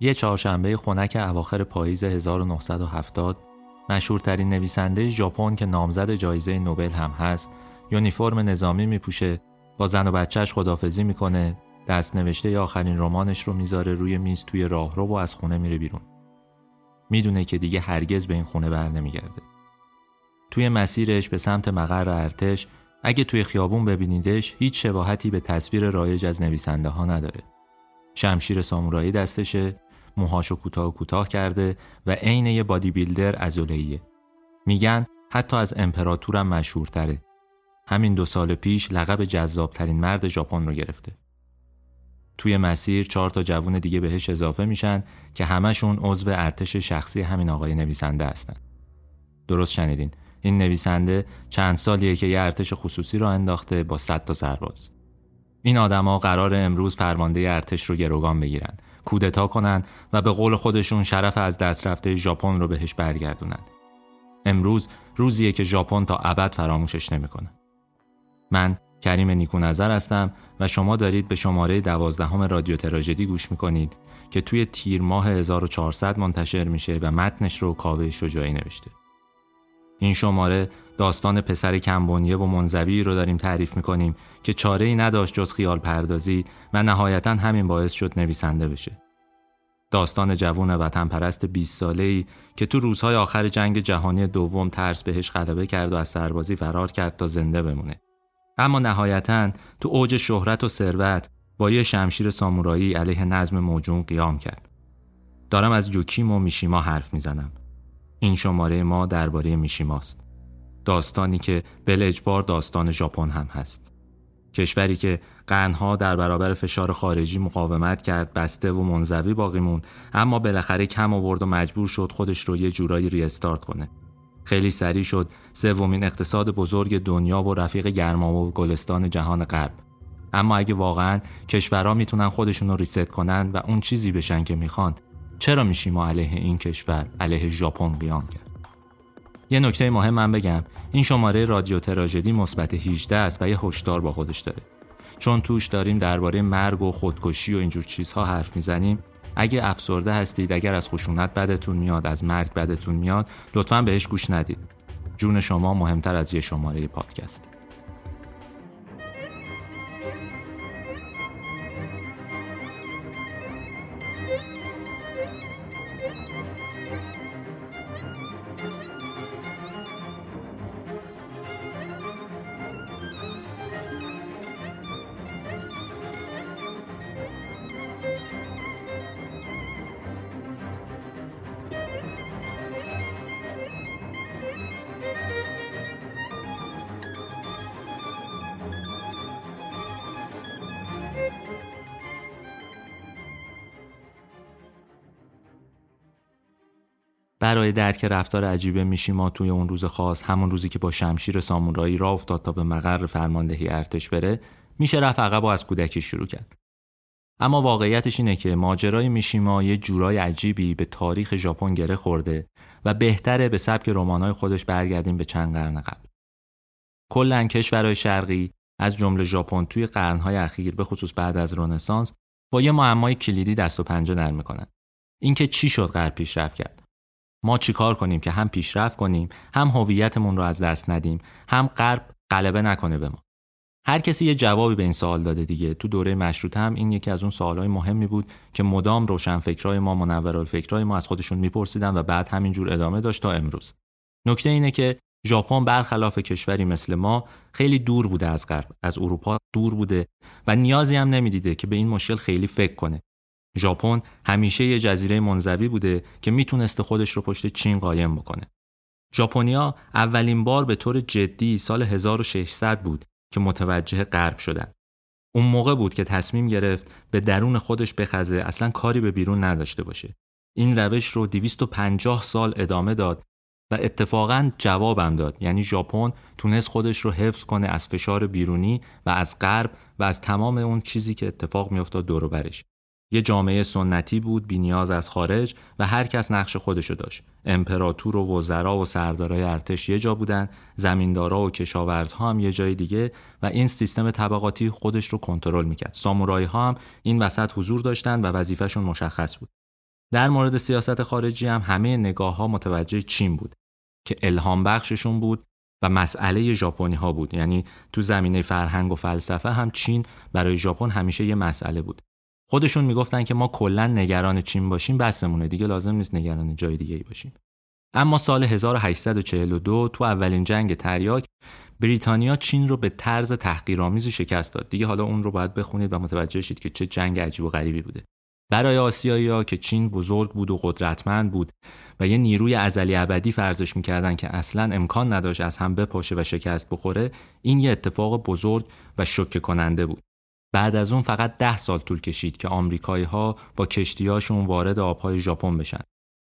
یه چهارشنبه خنک اواخر پاییز 1970 مشهورترین نویسنده ژاپن که نامزد جایزه نوبل هم هست یونیفرم نظامی میپوشه با زن و بچهش خدافزی می‌کنه دست نوشته آخرین رمانش رو می‌ذاره روی میز توی راهرو و از خونه میره بیرون. می‌دونه که دیگه هرگز به این خونه بر نمیگرده. توی مسیرش به سمت مقر ارتش اگه توی خیابون ببینیدش هیچ شباهتی به تصویر رایج از نویسنده ها نداره. شمشیر سامورایی دستشه موهاشو کوتاه کوتاه کرده و عین یه بادی بیلدر ازولهیه. میگن حتی از امپراتورم مشهورتره. همین دو سال پیش لقب جذابترین مرد ژاپن رو گرفته. توی مسیر چهار تا جوون دیگه بهش اضافه میشن که همشون عضو ارتش شخصی همین آقای نویسنده هستن. درست شنیدین؟ این نویسنده چند سالیه که یه ارتش خصوصی را انداخته با صد تا سرباز. این آدما قرار امروز فرمانده ارتش رو گروگان بگیرن. کودتا کنن و به قول خودشون شرف از دست رفته ژاپن رو بهش برگردونن امروز روزیه که ژاپن تا ابد فراموشش نمی‌کنه. من کریم نیکو نظر هستم و شما دارید به شماره دوازدهم رادیو تراژدی گوش می‌کنید که توی تیر ماه 1400 منتشر میشه و متنش رو کاوه شجاعی نوشته. این شماره داستان پسر کمبونیه و منزوی رو داریم تعریف می‌کنیم که چاره ای نداشت جز خیال پردازی و نهایتا همین باعث شد نویسنده بشه. داستان جوون وطن پرست 20 ساله ای که تو روزهای آخر جنگ جهانی دوم ترس بهش غلبه کرد و از سربازی فرار کرد تا زنده بمونه. اما نهایتا تو اوج شهرت و ثروت با یه شمشیر سامورایی علیه نظم موجون قیام کرد. دارم از جوکیم و میشیما حرف می‌زنم. این شماره ما درباره میشیماست. داستانی که بل داستان ژاپن هم هست. کشوری که قنها در برابر فشار خارجی مقاومت کرد بسته و منزوی باقی موند اما بالاخره کم آورد و مجبور شد خودش رو یه جورایی ریستارت کنه. خیلی سریع شد سومین اقتصاد بزرگ دنیا و رفیق گرما و گلستان جهان غرب. اما اگه واقعا کشورها می‌تونن خودشون رو ریست کنن و اون چیزی بشن که می‌خوان چرا میشیم علیه این کشور علیه ژاپن قیام کرد؟ یه نکته مهم من بگم. این شماره رادیو تراژدی مثبت 18 است و یه هشدار با خودش داره. چون توش داریم درباره مرگ و خودکشی و اینجور چیزها حرف می‌زنیم. اگه افسرده هستید اگر از خشونت بدتون میاد از مرگ بدتون میاد لطفا بهش گوش ندید. جون شما مهمتر از یه شماره پادکست. برای درک رفتار عجیب ما توی اون روز خاص همون روزی که با شمشیر سامورایی را افتاد تا به مقر فرماندهی ارتش بره میشه رفت عقب و از کودکی شروع کرد. اما واقعیتش اینه که ماجرای میشیما یه جورای عجیبی به تاریخ ژاپن گره خورده و بهتره به سبک رمانای خودش برگردیم به چند قرن قبل. کلا کشورهای شرقی از جمله ژاپن توی قرنهای اخیر به خصوص بعد از رنسانس با یه معمای کلیدی دست و پنجه نرم می‌کنن. اینکه چی شد غرب پیشرفت کرد؟ ما چیکار کنیم که هم پیشرفت کنیم هم هویتمون رو از دست ندیم هم غرب غلبه نکنه به ما. هر کسی یه جوابی به این سوال داده دیگه. تو دوره مشروطه هم این یکی از اون سوالای مهمی بود که مدام روشن فکرای ما منورالفکرای ما از خودشون میپرسیدن و بعد همینجور ادامه داشت تا امروز. نکته اینه که ژاپن برخلاف کشوری مثل ما خیلی دور بوده از غرب از اروپا دور بوده و نیازی هم نمی‌دیده که به این مشکل خیلی فکر کنه. ژاپن همیشه یه جزیره منزوی بوده که می‌تونسته خودش رو پشت چین قایم بکنه. ژاپنیا اولین بار به طور جدی سال 1600 بود که متوجه غرب شدن. اون موقع بود که تصمیم گرفت به درون خودش بخزه اصلا کاری به بیرون نداشته باشه. این روش رو 250 سال ادامه داد و اتفاقا جوابم داد یعنی ژاپن تونست خودش رو حفظ کنه از فشار بیرونی و از غرب و از تمام اون چیزی که اتفاق میافتاد دور برش یه جامعه سنتی بود بی نیاز از خارج و هر کس نقش خودشو داشت. امپراتور و وزرا و سردارای ارتش یه جا بودن، زمیندارا و کشاورزها هم یه جای دیگه و این سیستم طبقاتی خودش رو کنترل می‌کرد. سامورایی ها هم این وسط حضور داشتن و وظیفهشون مشخص بود. در مورد سیاست خارجی هم همه نگاه ها متوجه چین بود که الهام بخششون بود و مسئله ژاپنی ها بود یعنی تو زمینه فرهنگ و فلسفه هم چین برای ژاپن همیشه یه مسئله بود خودشون می‌گفتن که ما کلا نگران چین باشیم بسمونه. دیگه لازم نیست نگران جای دیگه ای باشیم. اما سال 1842 تو اولین جنگ تریاک بریتانیا چین رو به طرز تحقیرآمیزی شکست داد. دیگه حالا اون رو باید بخونید و متوجه شید که چه جنگ عجیب و غریبی بوده. برای آسیایی که چین بزرگ بود و قدرتمند بود و یه نیروی ازلی ابدی فرضش می‌کردن که اصلا امکان نداشت از هم بپاشه و شکست بخوره این یه اتفاق بزرگ و شوکه کننده بود. بعد از اون فقط ده سال طول کشید که آمریکایی ها با کشتیهاشون وارد آبهای ژاپن بشن.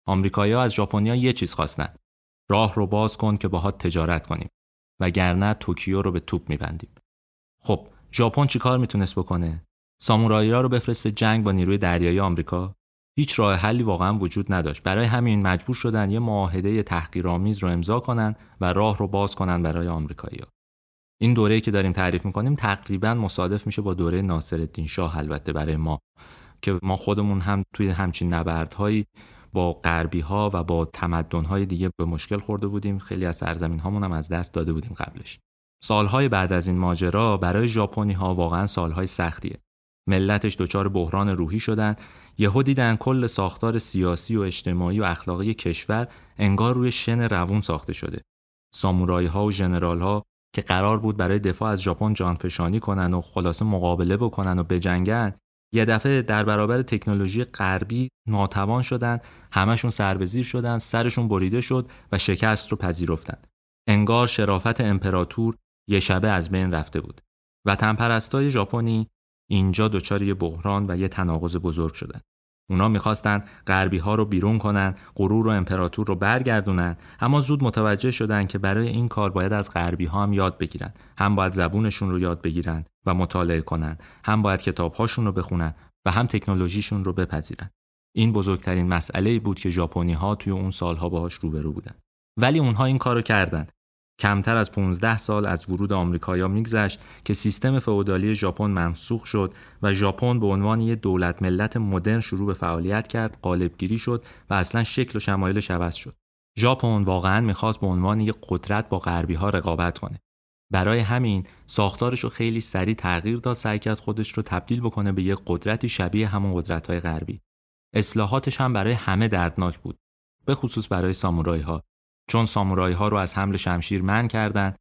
آمریکایی ها از ژاپنیا یه چیز خواستن. راه رو باز کن که باهات تجارت کنیم. وگرنه توکیو رو به توپ میبندیم. خب ژاپن چیکار می‌تونست بکنه؟ سامورایی رو بفرسته جنگ با نیروی دریایی آمریکا؟ هیچ راه حلی واقعا وجود نداشت. برای همین مجبور شدن یه معاهده تحقیرآمیز رو امضا کنن و راه رو باز کنن برای آمریکایی‌ها. این دوره که داریم تعریف می‌کنیم تقریبا مصادف میشه با دوره ناصرالدین شاه البته برای ما که ما خودمون هم توی همچین نبردهایی با غربی ها و با تمدن های دیگه به مشکل خورده بودیم. خیلی از سرزمین هامون هم از دست داده بودیم قبلش. سالهای بعد از این ماجرا برای ژاپنی ها واقعا سالهای سختیه. ملتش دچار بحران روحی شدن. یهو دیدن کل ساختار سیاسی و اجتماعی و اخلاقی کشور انگار روی شن روون ساخته شده. سامورایی ها و ژنرال ها که قرار بود برای دفاع از ژاپن جانفشانی کنن و خلاصه مقابله بکنن و بجنگن یه دفعه در برابر تکنولوژی غربی ناتوان شدن همشون سربزیر شدن سرشون بریده شد و شکست رو پذیرفتن. انگار شرافت امپراتور یه شبه از بین رفته بود. و تنپرستای ژاپنی اینجا دچار یه بحران و یه تناقض بزرگ شدن. اونا می‌خواستن غربی ها رو بیرون کنن غرور و امپراتور رو برگردونن اما زود متوجه شدن که برای این کار باید از غربی ها هم یاد بگیرن. هم باید زبونشون رو یاد بگیرن و مطالعه کنن هم باید کتاب هاشون رو بخونن و هم تکنولوژیشون رو بپذیرن. این بزرگترین مسئله بود که ژاپنی ها توی اون سالها باهاش روبرو بودن. ولی اونها این کارو کردن. کمتر از 15 سال از ورود آمریکایا میگذشت که سیستم فئودالی ژاپن منسوخ شد و ژاپن به عنوان یک دولت ملت مدرن شروع به فعالیت کرد، قالبگیری شد و اصلا شکل و شمایلش عوض شد. ژاپن واقعا می‌خواست به عنوان یک قدرت با غربی ها رقابت کنه. برای همین ساختارش رو خیلی سریع تغییر داد سعی کرد خودش رو تبدیل بکنه به یک قدرتی شبیه همون قدرت های غربی. اصلاحاتش هم برای همه دردناک بود. به خصوص برای سامورایی ها چون سامورایی ها رو از حمل شمشیر من کردند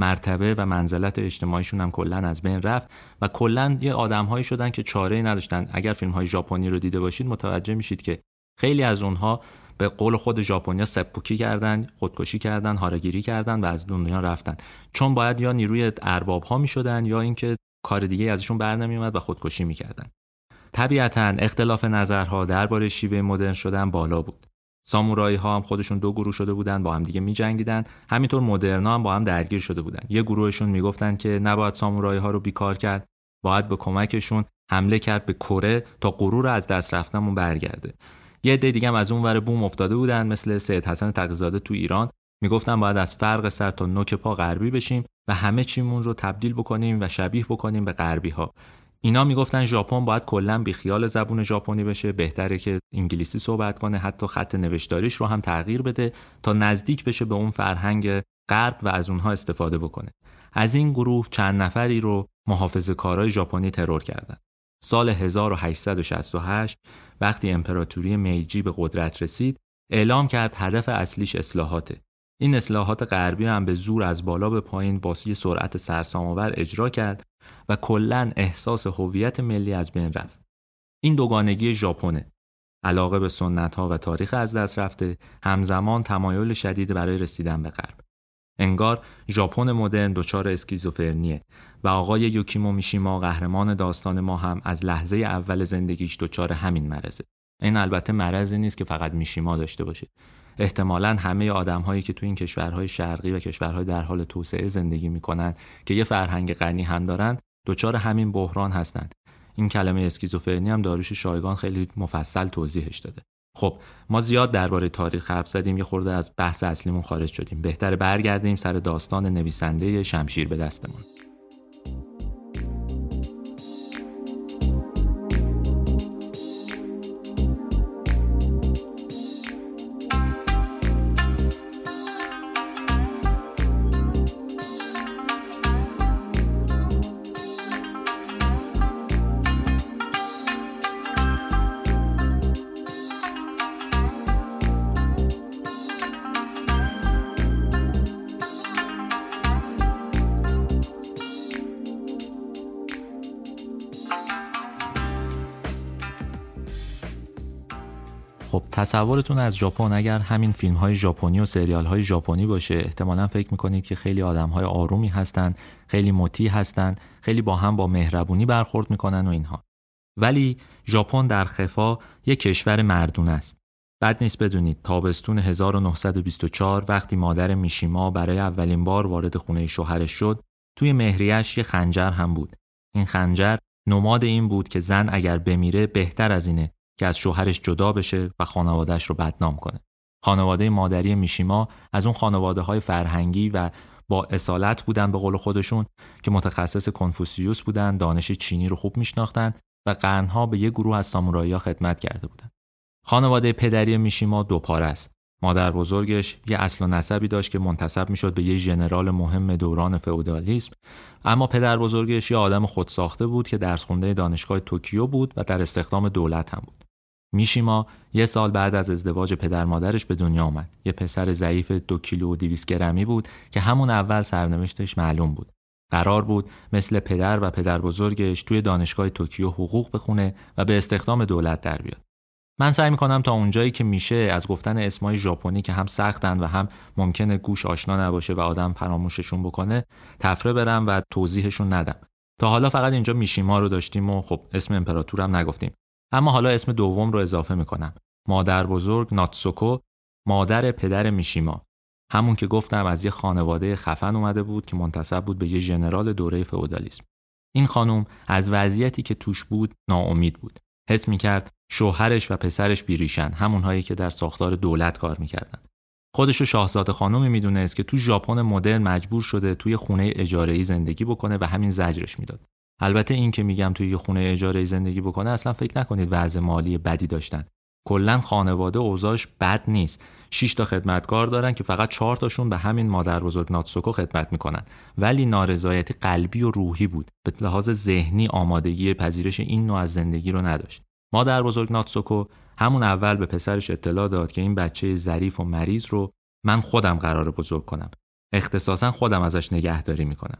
مرتبه و منزلت اجتماعیشون هم کلا از بین رفت و کلا یه آدمهایی شدن که چاره ای نداشتن. اگر فیلم های ژاپنی رو دیده باشید متوجه میشید که خیلی از اونها به قول خود ژاپنیا سپوکی کردن خودکشی کردن هارگیری کردن و از دنیا رفتن. چون باید یا نیروی ارباب ها می‌شدن یا اینکه کار دیگه ازشون بر نمیومد و خودکشی می‌کردن. طبیعتا اختلاف نظرها درباره شیوه مدرن شدن بالا بود. سامورایی ها هم خودشون دو گروه شده بودن با هم دیگه میجنگیدن. همینطور مدرنا هم با هم درگیر شده بودن. یه گروهشون می‌گفتن که نباید سامورایی ها رو بیکار کرد باید به کمکشون حمله کرد به کره تا غرور از دست رفتنمون برگرده. یه عده دیگه هم از اون ور بوم افتاده بودن مثل سید حسن تقیزاده تو ایران. می‌گفتن باید از فرق سر تا نوک پا غربی بشیم و همه چیمون رو تبدیل بکنیم و شبیه بکنیم به غربی ها اینا می‌گفتن ژاپن باید کلا بیخیال زبون ژاپنی بشه بهتره که انگلیسی صحبت کنه حتی خط نوشتاریش رو هم تغییر بده تا نزدیک بشه به اون فرهنگ غرب و از اونها استفاده بکنه. از این گروه چند نفری رو محافظه کارای ژاپنی ترور کردند سال 1868 وقتی امپراتوری میجی به قدرت رسید اعلام کرد هدف اصلیش اصلاحاته. این اصلاحات غربی هم به زور از بالا به پایین با سرعت سرسام‌آور اجرا کرد و کلا احساس هویت ملی از بین رفت. این دوگانگی ژاپنه. علاقه به سنت ها و تاریخ از دست رفته همزمان تمایل شدید برای رسیدن به غرب. انگار ژاپن مدرن دچار اسکیزوفرنیه و آقای یوکیمو میشیما قهرمان داستان ما هم از لحظه اول زندگیش دچار همین مرزه. این البته مرضی نیست که فقط میشیما داشته باشه. احتمالا همه آدم هایی که تو این کشورهای شرقی و کشورهای در حال توسعه زندگی می‌کنن که یه فرهنگ غنی هم دارن دچار همین بحران هستند. این کلمه اسکیزوفرنی هم داروش شایگان خیلی مفصل توضیحش داده. خب ما زیاد درباره تاریخ حرف زدیم یه خورده از بحث اصلیمون خارج شدیم. بهتر برگردیم سر داستان نویسنده شمشیر به دستمون. تصورتون از ژاپن اگر همین فیلم های ژاپنی و سریال های ژاپنی باشه احتمالا فکر می‌کنید که خیلی آدم های آرومی هستند خیلی مطیع هستند خیلی با هم با مهربونی برخورد می‌کنن و اینها. ولی ژاپن در خفا یک کشور مردون است. بد نیست بدونید تابستون 1924 وقتی مادر میشیما برای اولین بار وارد خونه شوهرش شد توی مهریش یه خنجر هم بود. این خنجر نماد این بود که زن اگر بمیره بهتر از اینه. که از شوهرش جدا بشه و خانوادهش رو بدنام کنه. خانواده مادری میشیما از اون خانواده های فرهنگی و با اصالت بودن به قول خودشون که متخصص کنفوسیوس بودن دانش چینی رو خوب میشناختن و قرنها به یه گروه از سامورایی خدمت کرده بودن. خانواده پدری میشیما دو است. مادر بزرگش یه اصل و نسبی داشت که منتصب می‌شد به یه ژنرال مهم دوران فئودالیسم اما پدر بزرگش یه آدم خودساخته بود که درس خونده دانشگاه توکیو بود و در استخدام دولت هم بود. میشیما یه سال بعد از ازدواج پدر مادرش به دنیا آمد. یه پسر ضعیف دو کیلو و دیویس گرمی بود که همون اول سرنوشتش معلوم بود. قرار بود مثل پدر و پدر بزرگش توی دانشگاه توکیو حقوق بخونه و به استخدام دولت در بیاد. من سعی می‌کنم تا اونجایی که میشه از گفتن اسمای ژاپنی که هم سختن و هم ممکنه گوش آشنا نباشه و آدم فراموششون بکنه تفره برم و توضیحشون ندم تا حالا فقط اینجا میشیما رو داشتیم و خب اسم امپراتورم نگفتیم اما حالا اسم دوم رو اضافه می‌کنم. مادر بزرگ ناتسوکو مادر پدر میشیما. همون که گفتم از یه خانواده خفن اومده بود که منتصب بود به یه ژنرال دوره فئودالیسم. این خانم از وضعیتی که توش بود ناامید بود. حس می‌کرد شوهرش و پسرش بیریشن همونهایی که در ساختار دولت کار می‌کردن. خودشو شاهزاده خانومی می‌دونست که تو ژاپن مدرن مجبور شده توی خونه اجاره زندگی بکنه و همین زجرش می‌داد. البته این که میگم توی خونه اجاره زندگی بکنه اصلا فکر نکنید وضع مالی بدی داشتن. کلا خانواده اوضاعش بد نیست. 6 تا خدمتکار دارن که فقط 4 تاشون به همین مادر بزرگ ناتسوکو خدمت می‌کنن. ولی نارضایتی قلبی و روحی بود. به لحاظ ذهنی آمادگی پذیرش این نوع از زندگی رو نداشت. مادر بزرگ ناتسوکو همون اول به پسرش اطلاع داد که این بچه ظریف و مریض رو من خودم قرار بزرگ کنم. اختصاصا خودم ازش نگهداری می‌کنم.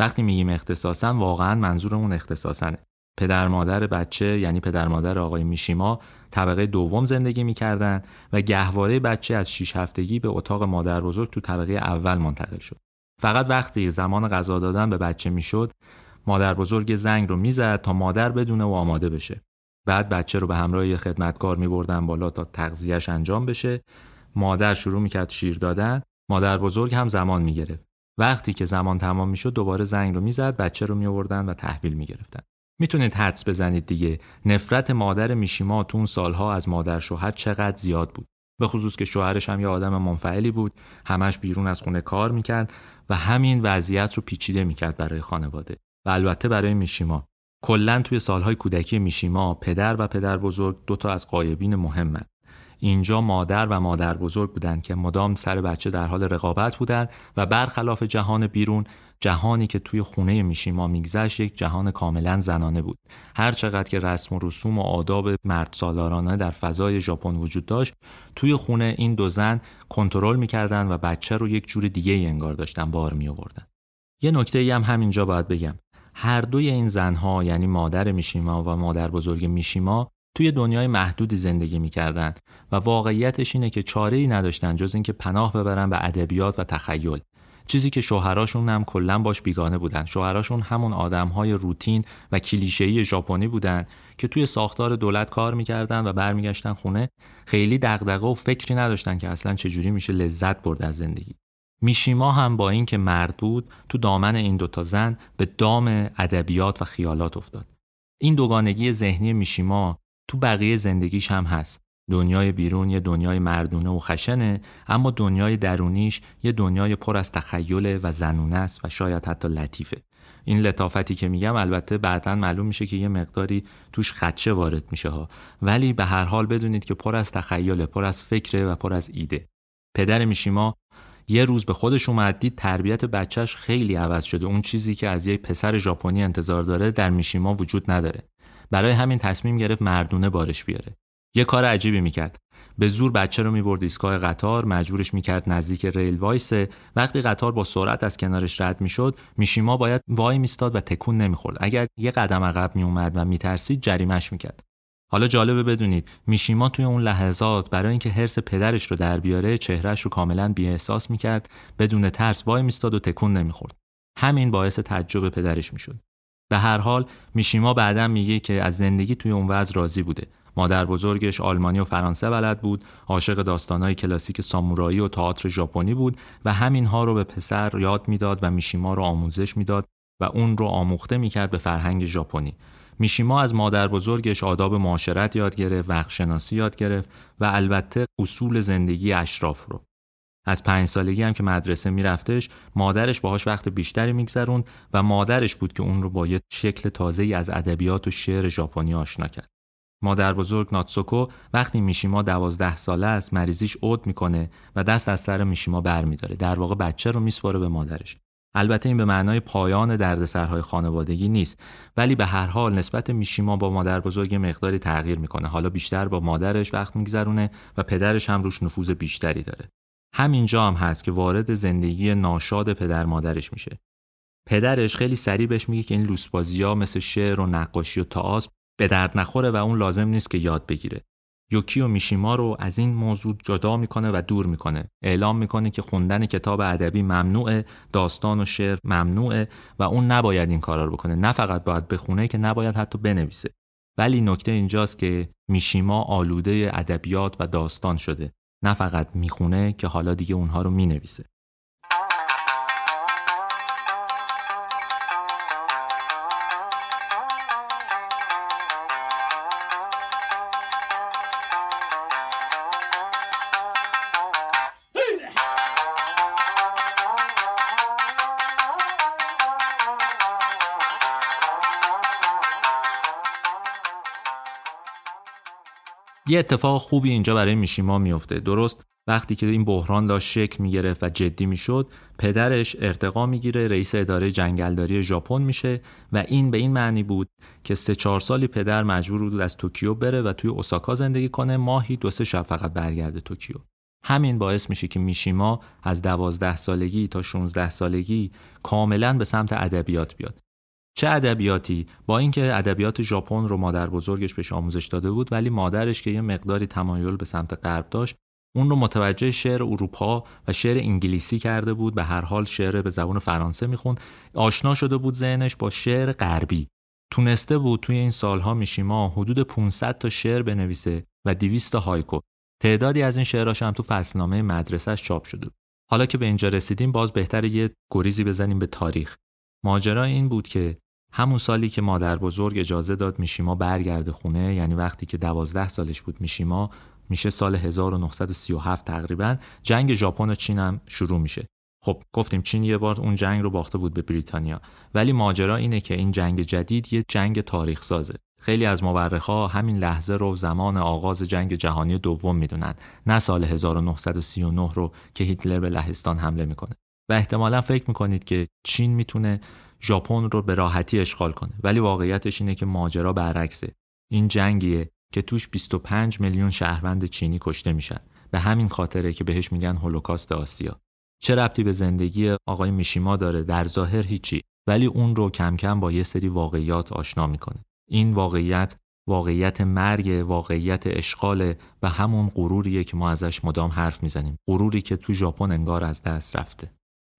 وقتی میگیم اختصاصا واقعا منظورمون اختصاصنه پدر مادر بچه یعنی پدر مادر آقای میشیما طبقه دوم زندگی می‌کردن و گهواره بچه از 6 هفتگی به اتاق مادر بزرگ تو طبقه اول منتقل شد. فقط وقتی زمان غذا دادن به بچه می‌شد مادر بزرگ زنگ رو می‌زد تا مادر بدونه و آماده بشه. بعد بچه رو به همراه یه خدمتکار میبردن بالا تا تغذیهش انجام بشه. مادر شروع می‌کرد شیر دادن. مادر بزرگ هم زمان می‌گرفت. وقتی که زمان تمام می‌شد دوباره زنگ رو می‌زد بچه رو میوردن و تحویل می‌گرفتن. می‌تونید حدس بزنید دیگه نفرت مادر میشیما تو اون سالها از مادر شوهر چقدر زیاد بود. به خصوص که شوهرش هم یه آدم منفعلی بود همش بیرون از خونه کار می‌کرد و همین وضعیت رو پیچیده می‌کرد برای خانواده. و البته برای میشیما. کلا توی سالهای کودکی میشیما پدر و پدر بزرگ دوتا از قایبین مهمن. اینجا مادر و مادر بزرگ بودند که مدام سر بچه در حال رقابت بودند و برخلاف جهان بیرون جهانی که توی خونه میشیما میگذشت یک جهان کاملا زنانه بود. هر چقدر که رسم و رسوم و آداب مرد سالارانه در فضای ژاپن وجود داشت توی خونه این دو زن کنترل می‌کردن و بچه رو یک جور دیگه ای انگار داشتن بار می آوردن یه نکته ای هم همینجا باید بگم. هر دوی این زنها یعنی مادر میشیما و مادر بزرگ میشیما توی دنیای محدودی زندگی می‌کردند و واقعیتش اینه که چاره ای نداشتن جز اینکه پناه ببرن به ادبیات و تخیل. چیزی که شوهراشون هم کلا باش بیگانه بودن. شوهراشون همون آدمهای روتین و کلیشه‌ای ژاپنی بودن که توی ساختار دولت کار می‌کردن و برمیگشتن خونه. خیلی دغدغه و فکری نداشتن که اصلا چجوری میشه لذت برد از زندگی. میشیما هم با اینکه مرد بود تو دامن این دوتا زن به دام ادبیات و خیالات افتاد. این دوگانگی ذهنی میشیما تو بقیه زندگیش هم هست. دنیای بیرون یه دنیای مردونه و خشنه اما دنیای درونیش یه دنیای پر از تخیل و زنونه است و شاید حتی لطیفه. این لطافتی که میگم البته بعدا معلوم میشه که یه مقداری توش خدشه وارد میشه ها. ولی به هر حال بدونید که پر از تخیله پر از فکره و پر از ایده. پدر میشیما یه روز به خودش اومد دید تربیت بچهش خیلی عوض شده. اون چیزی که از یک پسر ژاپنی انتظار داره در میشیما وجود نداره. برای همین تصمیم گرفت مردونه بارش بیاره. یه کار عجیبی می‌کرد. به زور بچه رو می‌برد ایستگاه قطار مجبورش می‌کرد نزدیک ریل وایسه. وقتی قطار با سرعت از کنارش رد می‌شد میشیما باید وای میستاد و تکون نمی‌خورد. اگر یه قدم عقب میومد و میترسید جریمش می‌کرد. حالا جالبه بدونید میشیما توی اون لحظات برای اینکه حرس پدرش رو در بیاره چهرهش رو کاملا بی احساس می‌کرد. بدون ترس وای میستاد و تکون نمی‌خورد. همین باعث تعجب پدرش می‌شد. به هر حال میشیما بعدا میگه که از زندگی توی اون وضع راضی بوده. مادر بزرگش آلمانی و فرانسه بلد بود عاشق داستانهای کلاسیک سامورایی و تئاتر ژاپنی بود و همینها رو به پسر یاد می‌داد و میشیما رو آموزش می‌داد و اون رو آموخته می‌کرد به فرهنگ ژاپنی. میشیما از مادر بزرگش آداب معاشرت یاد گرفت وقت شناسی یاد گرفت و البته اصول زندگی اشراف رو. از پنج سالگی هم که مدرسه میرفتش مادرش باهاش وقت بیشتری میگذروند و مادرش بود که اون رو با یه شکل تازه از ادبیات و شعر ژاپنی آشنا کرد. مادر بزرگ ناتسوکو وقتی میشیما دوازده ساله است مریضیش عود می‌کنه و دست از سر میشیما برمیداره. در واقع بچه رو میسپاره به مادرش. البته این به معنای پایان دردسرهای خانوادگی نیست ولی به هر حال نسبت میشیما با مادر بزرگ مقداری تغییر می‌کنه. حالا بیشتر با مادرش وقت میگذرونه و پدرش هم روش نفوذ بیشتری داره. همینجا هم هست که وارد زندگی ناشاد پدر مادرش میشه. پدرش خیلی سریع بهش میگه که این لوسبازی ها مثل شعر و نقاشی و تئاتر به درد نخوره و اون لازم نیست که یاد بگیره. یوکی و میشیما رو از این موضوع جدا می‌کنه و دور می‌کنه. اعلام می‌کنه که خوندن کتاب ادبی ممنوعه داستان و شعر ممنوعه و اون نباید این کارا رو بکنه. نه فقط باید بخونه که نباید حتی بنویسه. ولی نکته اینجاست که میشیما آلوده ادبیات و داستان شده. نه فقط می‌خونه که حالا دیگه اونها رو می‌نویسه. یه اتفاق خوبی اینجا برای میشیما میفته. درست وقتی که این بحران داشت شکل می‌گرفت و جدی می‌شد پدرش ارتقا می‌گیره رئیس اداره جنگلداری ژاپن میشه و این به این معنی بود که سه چهار سالی پدر مجبور بود از توکیو بره و توی اوساکا زندگی کنه ماهی دو سه شب فقط برگرده توکیو. همین باعث میشه که میشیما از دوازده سالگی تا 16 سالگی کاملا به سمت ادبیات بیاد. چه ادبیاتی؟ با اینکه ادبیات ژاپن رو مادر بزرگش بهش آموزش داده بود ولی مادرش که یه مقداری تمایل به سمت غرب داشت اون رو متوجه شعر اروپا و شعر انگلیسی کرده بود. به هر حال شعر به زبان فرانسه می‌خوند. آشنا شده بود ذهنش با شعر غربی. تونسته بود توی این سالها میشیما حدود 500 تا شعر بنویسه و 200 تا هایکو. تعدادی از این شعراش هم تو فصلنامه مدرسهش چاپ شده حالا که به اینجا رسیدیم باز بهتر یه گریزی بزنیم به تاریخ. ماجرا این بود که همون سالی که مادر بزرگ اجازه داد میشیما برگرده خونه یعنی وقتی که دوازده سالش بود میشیما میشه سال 1937 تقریبا جنگ ژاپن و چین هم شروع میشه. خب گفتیم چین یه بار اون جنگ رو باخته بود به بریتانیا. ولی ماجرا اینه که این جنگ جدید یه جنگ تاریخ سازه خیلی از مورخا همین لحظه رو زمان آغاز جنگ جهانی دوم می‌دونن نه سال 1939 رو که هیتلر به لهستان حمله می‌کنه. و احتمالا فکر می‌کنید که چین می‌تونه ژاپن رو به راحتی اشغال کنه. ولی واقعیتش اینه که ماجرا برعکسه. این جنگیه که توش 25 میلیون شهروند چینی کشته میشن. به همین خاطره که بهش میگن هولوکاست آسیا. چه ربطی به زندگی آقای میشیما داره؟ در ظاهر هیچی. ولی اون رو کم کم با یه سری واقعیات آشنا می‌کنه. این واقعیت واقعیت مرگ واقعیت اشغال و همون غروریه که ما ازش مدام حرف می‌زنیم. غروری که تو ژاپن انگار از دست رفته.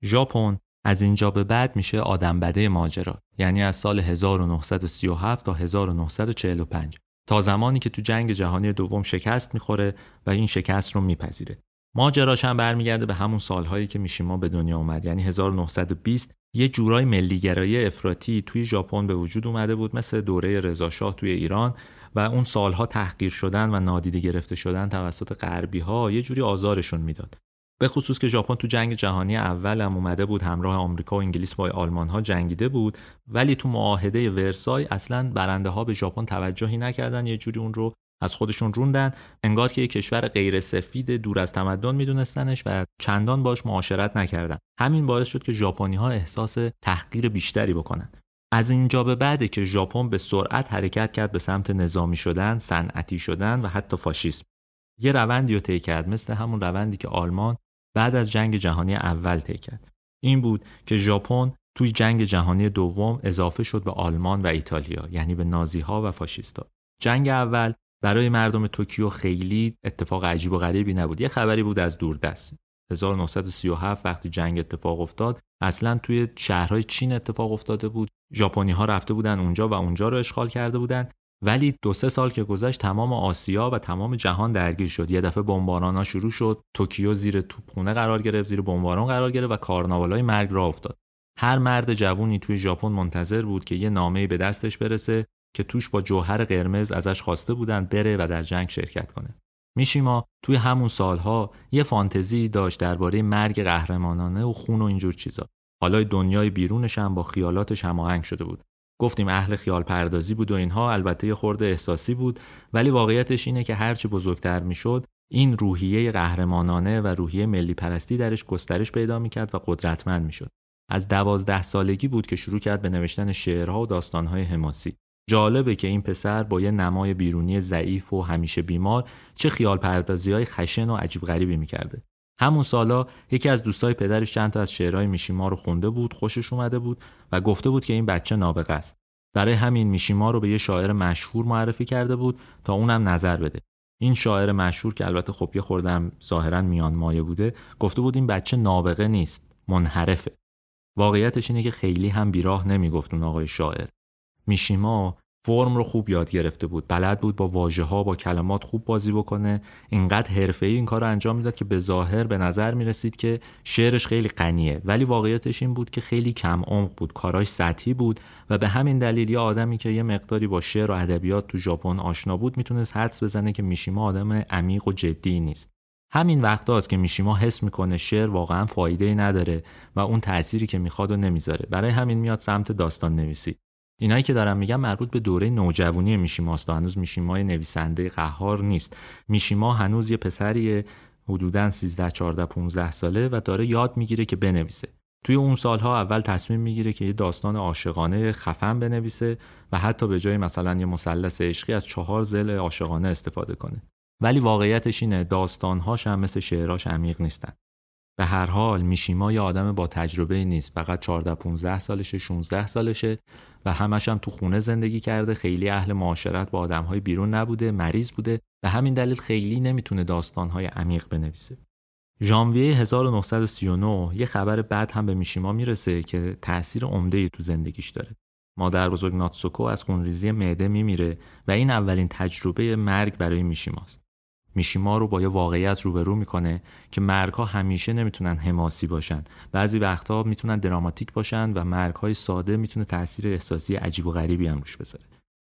ژاپن از اینجا به بعد میشه آدم بده ماجرا یعنی از سال 1937 تا 1945 تا زمانی که تو جنگ جهانی دوم شکست می‌خوره و این شکست رو میپذیره. ماجراش هم برمیگرده به همون سالهایی که میشیما به دنیا اومد یعنی 1920 یه جورای ملیگرایی افراطی توی ژاپن به وجود اومده بود مثل دوره رضاشاه توی ایران و اون سالها تحقیر شدن و نادیده گرفته شدن توسط غربی ها یه جوری آزارشون می‌داد. به خصوص که ژاپن تو جنگ جهانی اول هم اومده بود همراه آمریکا و انگلیس با آلمان ها جنگیده بود ولی تو معاهده ورسای اصلا برنده ها به ژاپن توجهی نکردن یه جوری اون رو از خودشون روندن. انگار که یه کشور غیر سفید دور از تمدن میدونستنش و چندان باش معاشرت نکردن. همین باعث شد که ژاپنی ها احساس تحقیر بیشتری بکنن. از اینجا به بعده که ژاپن به سرعت حرکت کرد به سمت نظامی شدن، صنعتی شدن و حتی فاشیسم. یه روندی رو طی کرد مثل همون روندی که آلمان بعد از جنگ جهانی اول طی کرد. این بود که ژاپن توی جنگ جهانی دوم اضافه شد به آلمان و ایتالیا یعنی به نازی ها و فاشیستا. جنگ اول برای مردم توکیو خیلی اتفاق عجیب و غریبی نبود. یه خبری بود از دوردست. 1937 وقتی جنگ اتفاق افتاد اصلا توی شهرهای چین اتفاق افتاده بود. ژاپنی ها رفته بودن اونجا و اونجا رو اشغال کرده بودن. ولی دو سه سال که گذشت تمام آسیا و تمام جهان درگیر شد. یه دفعه بمباران ها شروع شد. توکیو زیر توپخونه قرار گرفت زیر بمباران قرار گرفت و کارناوالای مرگ را افتاد. هر مرد جوونی توی ژاپن منتظر بود که یه نامه به دستش برسه که توش با جوهر قرمز ازش خواسته بودن بره و در جنگ شرکت کنه. میشیما توی همون سالها یه فانتزی داشت درباره مرگ قهرمانانه و خون و اینجور چیزا. حالا دنیای بیرونش هم با خیالاتش هماهنگ شده بود. گفتیم اهل خیال پردازی بود و اینها البته خورده احساسی بود ولی واقعیتش اینه که هرچی بزرگتر می‌شد این روحیه قهرمانانه و روحیه ملی پرستی درش گسترش پیدا می‌کرد و قدرتمند می‌شد. از دوازده سالگی بود که شروع کرد به نوشتن شعرها و داستانهای حماسی. جالبه که این پسر با یه نمای بیرونی ضعیف و همیشه بیمار چه خیال پردازی های خشن و عجیب غریبی می‌کرده. همون سالا یکی از دوستای پدرش چند تا از شعرهای میشیما رو خونده بود خوشش اومده بود و گفته بود که این بچه نابغه است. برای همین میشیما رو به یه شاعر مشهور معرفی کرده بود تا اونم نظر بده. این شاعر مشهور که البته خب یه خوردم ظاهرا میان مایه بوده گفته بود این بچه نابغه نیست منحرفه. واقعیتش اینه که خیلی هم بیراه نمی‌گفت اون آقای شاعر. میشیما فرم رو خوب یاد گرفته بود. بلد بود با واژه ها با کلمات خوب بازی بکنه. اینقدر حرفه ای این کار رو انجام می‌داد که به ظاهر به نظر می رسید که شعرش خیلی غنیه. ولی واقعیتش این بود که خیلی کم عمق بود. کاراش سطحی بود و به همین دلیل یه آدمی که یه مقداری با شعر و ادبیات تو ژاپن آشنا بود می‌تونست حدس بزنه که میشیما آدم عمیق و جدی نیست. همین وقت که میشیما حس می‌کنه شعر واقعا فایده نداره و اون تأثیری که می‌خواد و نمی‌ذاره. برای همین میاد سمت داستان نویسی اینایی که دارم میگم مربوط به دوره نوجوانی میشیماست و هنوز میشیمای نویسنده قهار نیست. میشیما هنوز یه پسری حدودا 13 14 15 ساله و داره یاد می‌گیره که بنویسه. توی اون سالها اول تصمیم می‌گیره که یه داستان عاشقانه خفن بنویسه و حتی به جای مثلا یه مثلث عشقی از چهار زل عاشقانه استفاده کنه. ولی واقعیتش اینه داستانهاش هم مثل شعراش عمیق نیستن. به هر حال میشیما یه آدم با تجربه نیست. فقط 14 15 سالشه 16 سالشه و همش هم تو خونه زندگی کرده. خیلی اهل معاشرت با آدمهای بیرون نبوده مریض بوده به همین دلیل خیلی نمی‌تونه داستانهای عمیق بنویسه. ژانویه 1939 یه خبر بد هم به میشیما می‌رسه که تاثیر عمده تو زندگیش داره. مادر بزرگ ناتسوکو از خونریزی معده میمیره و این اولین تجربه مرگ برای میشیماست. میشیما رو با یه واقعیت روبرو می‌کنه که مرگها همیشه نمی‌تونن حماسی باشن. بعضی وقتها می‌تونن دراماتیک باشن و مرگهای ساده می‌تونه تاثیر احساسی عجیب و غریبی هم روش بذاره.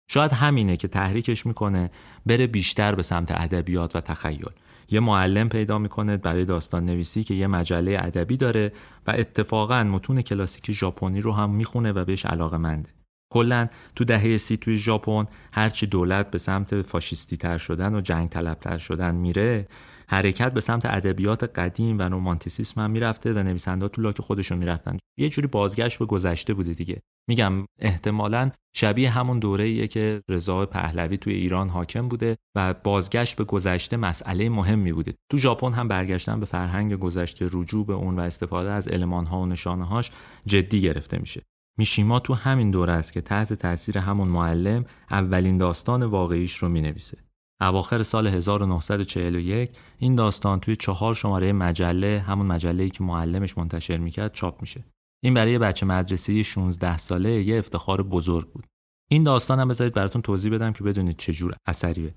شاید همینه که تحریکش می‌کنه بره بیشتر به سمت ادبیات و تخیل. یه معلم پیدا می‌کنه برای داستان نویسی که یه مجله ادبی داره و اتفاقا متون کلاسیک ژاپنی رو هم می‌خونه و بهش علاقه منده کلا تو دهه سی توی ژاپن هرچی دولت به سمت فاشیستی تر شدن و جنگ طلب تر شدن میره حرکت به سمت ادبیات قدیم و رومانتیسیسم هم می‌رفته و نویسنده تو لاک خودشون می‌رفتن. یه جوری بازگشت به گذشته بوده دیگه. میگم احتمالا شبیه همون دوره ایه که رضا پهلوی توی ایران حاکم بوده و بازگشت به گذشته مسئله مهمی بوده. تو ژاپن هم برگشتن به فرهنگ گذشته رجوع به اون و استفاده از المانها و نشانه‌هاش جدی گرفته میشه. میشیما تو همین دوره است که تحت تاثیر همون معلم اولین داستان واقعیش رو می‌نویسه. اواخر سال 1941 این داستان توی چهار شماره مجله همون مجله‌ای که معلمش منتشر می‌کرد چاپ میشه. این برای بچه مدرسه 16 ساله یه افتخار بزرگ بود. این داستان هم بذارید براتون توضیح بدم که بدونید چه جور اثریه.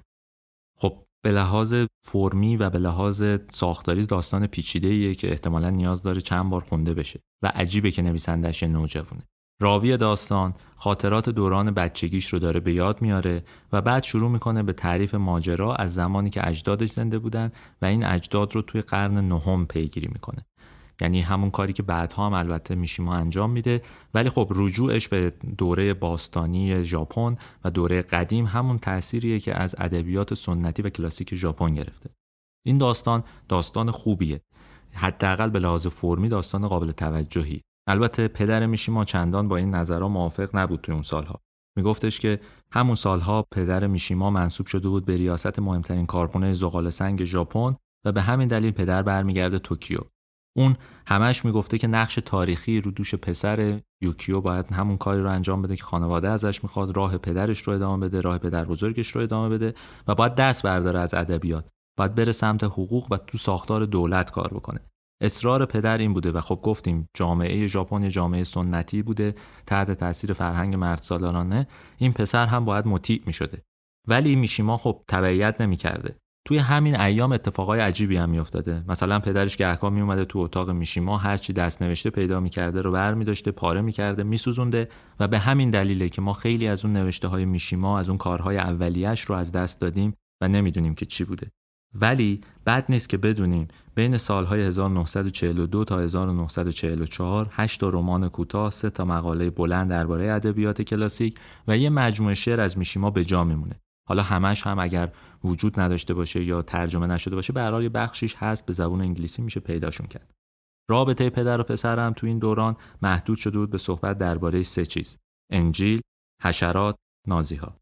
خب به لحاظ فرمی و به لحاظ ساختاری داستان پیچیده که احتمالا نیاز داره چند بار خونده بشه و عجیبه که نویسندش نوجوونه. راوی داستان خاطرات دوران بچگیش رو داره به یاد میاره و بعد شروع می‌کنه به تعریف ماجرا از زمانی که اجدادش زنده بودن و این اجداد رو توی قرن نهم پیگیری می‌کنه. یعنی همون کاری که بعدها هم البته میشیما انجام میده. ولی خب رجوعش به دوره باستانی ژاپن و دوره قدیم همون تأثیریه که از ادبیات سنتی و کلاسیک ژاپن گرفته. این داستان داستان خوبیه. حداقل به لحاظ فرمی داستان قابل توجهی البته پدر میشیما چندان با این نظرها موافق نبود توی اون سالها. میگفتش که همون سالها پدر میشیما منصوب شده بود به ریاست مهمترین کارخونه زغال سنگ ژاپن و به همین دلیل پدر برمیگرده توکیو. اون همش می‌گفته که نقش تاریخی رو دوش پسر یوکیو باید همون کاری رو انجام بده که خانواده ازش می‌خواد راه پدرش رو ادامه بده راه پدر بزرگش رو ادامه بده و باید دست برداره از ادبیات. باید بره سمت حقوق و تو ساختار دولت کار بکنه. اصرار پدر این بوده و خب گفتیم جامعه ژاپن جامعه سنتی بوده تحت تاثیر فرهنگ مرد سالارانه این پسر هم باید مطیع می شده ولی میشیما خب تبعیت نمی‌کرده. توی همین ایام اتفاقای عجیبی هم میافتاده. مثلا پدرش گهگاه می اومده تو اتاق میشیما هرچی دست نوشته پیدا می‌کرده رو بر می داشته پاره می‌کرده میسوزونده و به همین دلیله که ما خیلی از اون نوشته های میشیما از اون کارهای اولیش رو از دست دادیم و نمی‌دونیم که چی بوده. ولی بد نیست که بدونیم بین سالهای 1942 تا 1944 8 تا رمان کوتاه، سه تا مقاله بلند درباره ادبیات کلاسیک و یه مجموعه شعر از میشیما به جا میمونه. حالا همش هم اگر وجود نداشته باشه یا ترجمه نشده باشه به هر حال بخشیش هست به زبان انگلیسی میشه پیداشون کرد. رابطه پدر و پسر هم تو این دوران محدود شده بود به صحبت درباره سه چیز: انجیل، حشرات، نازیها.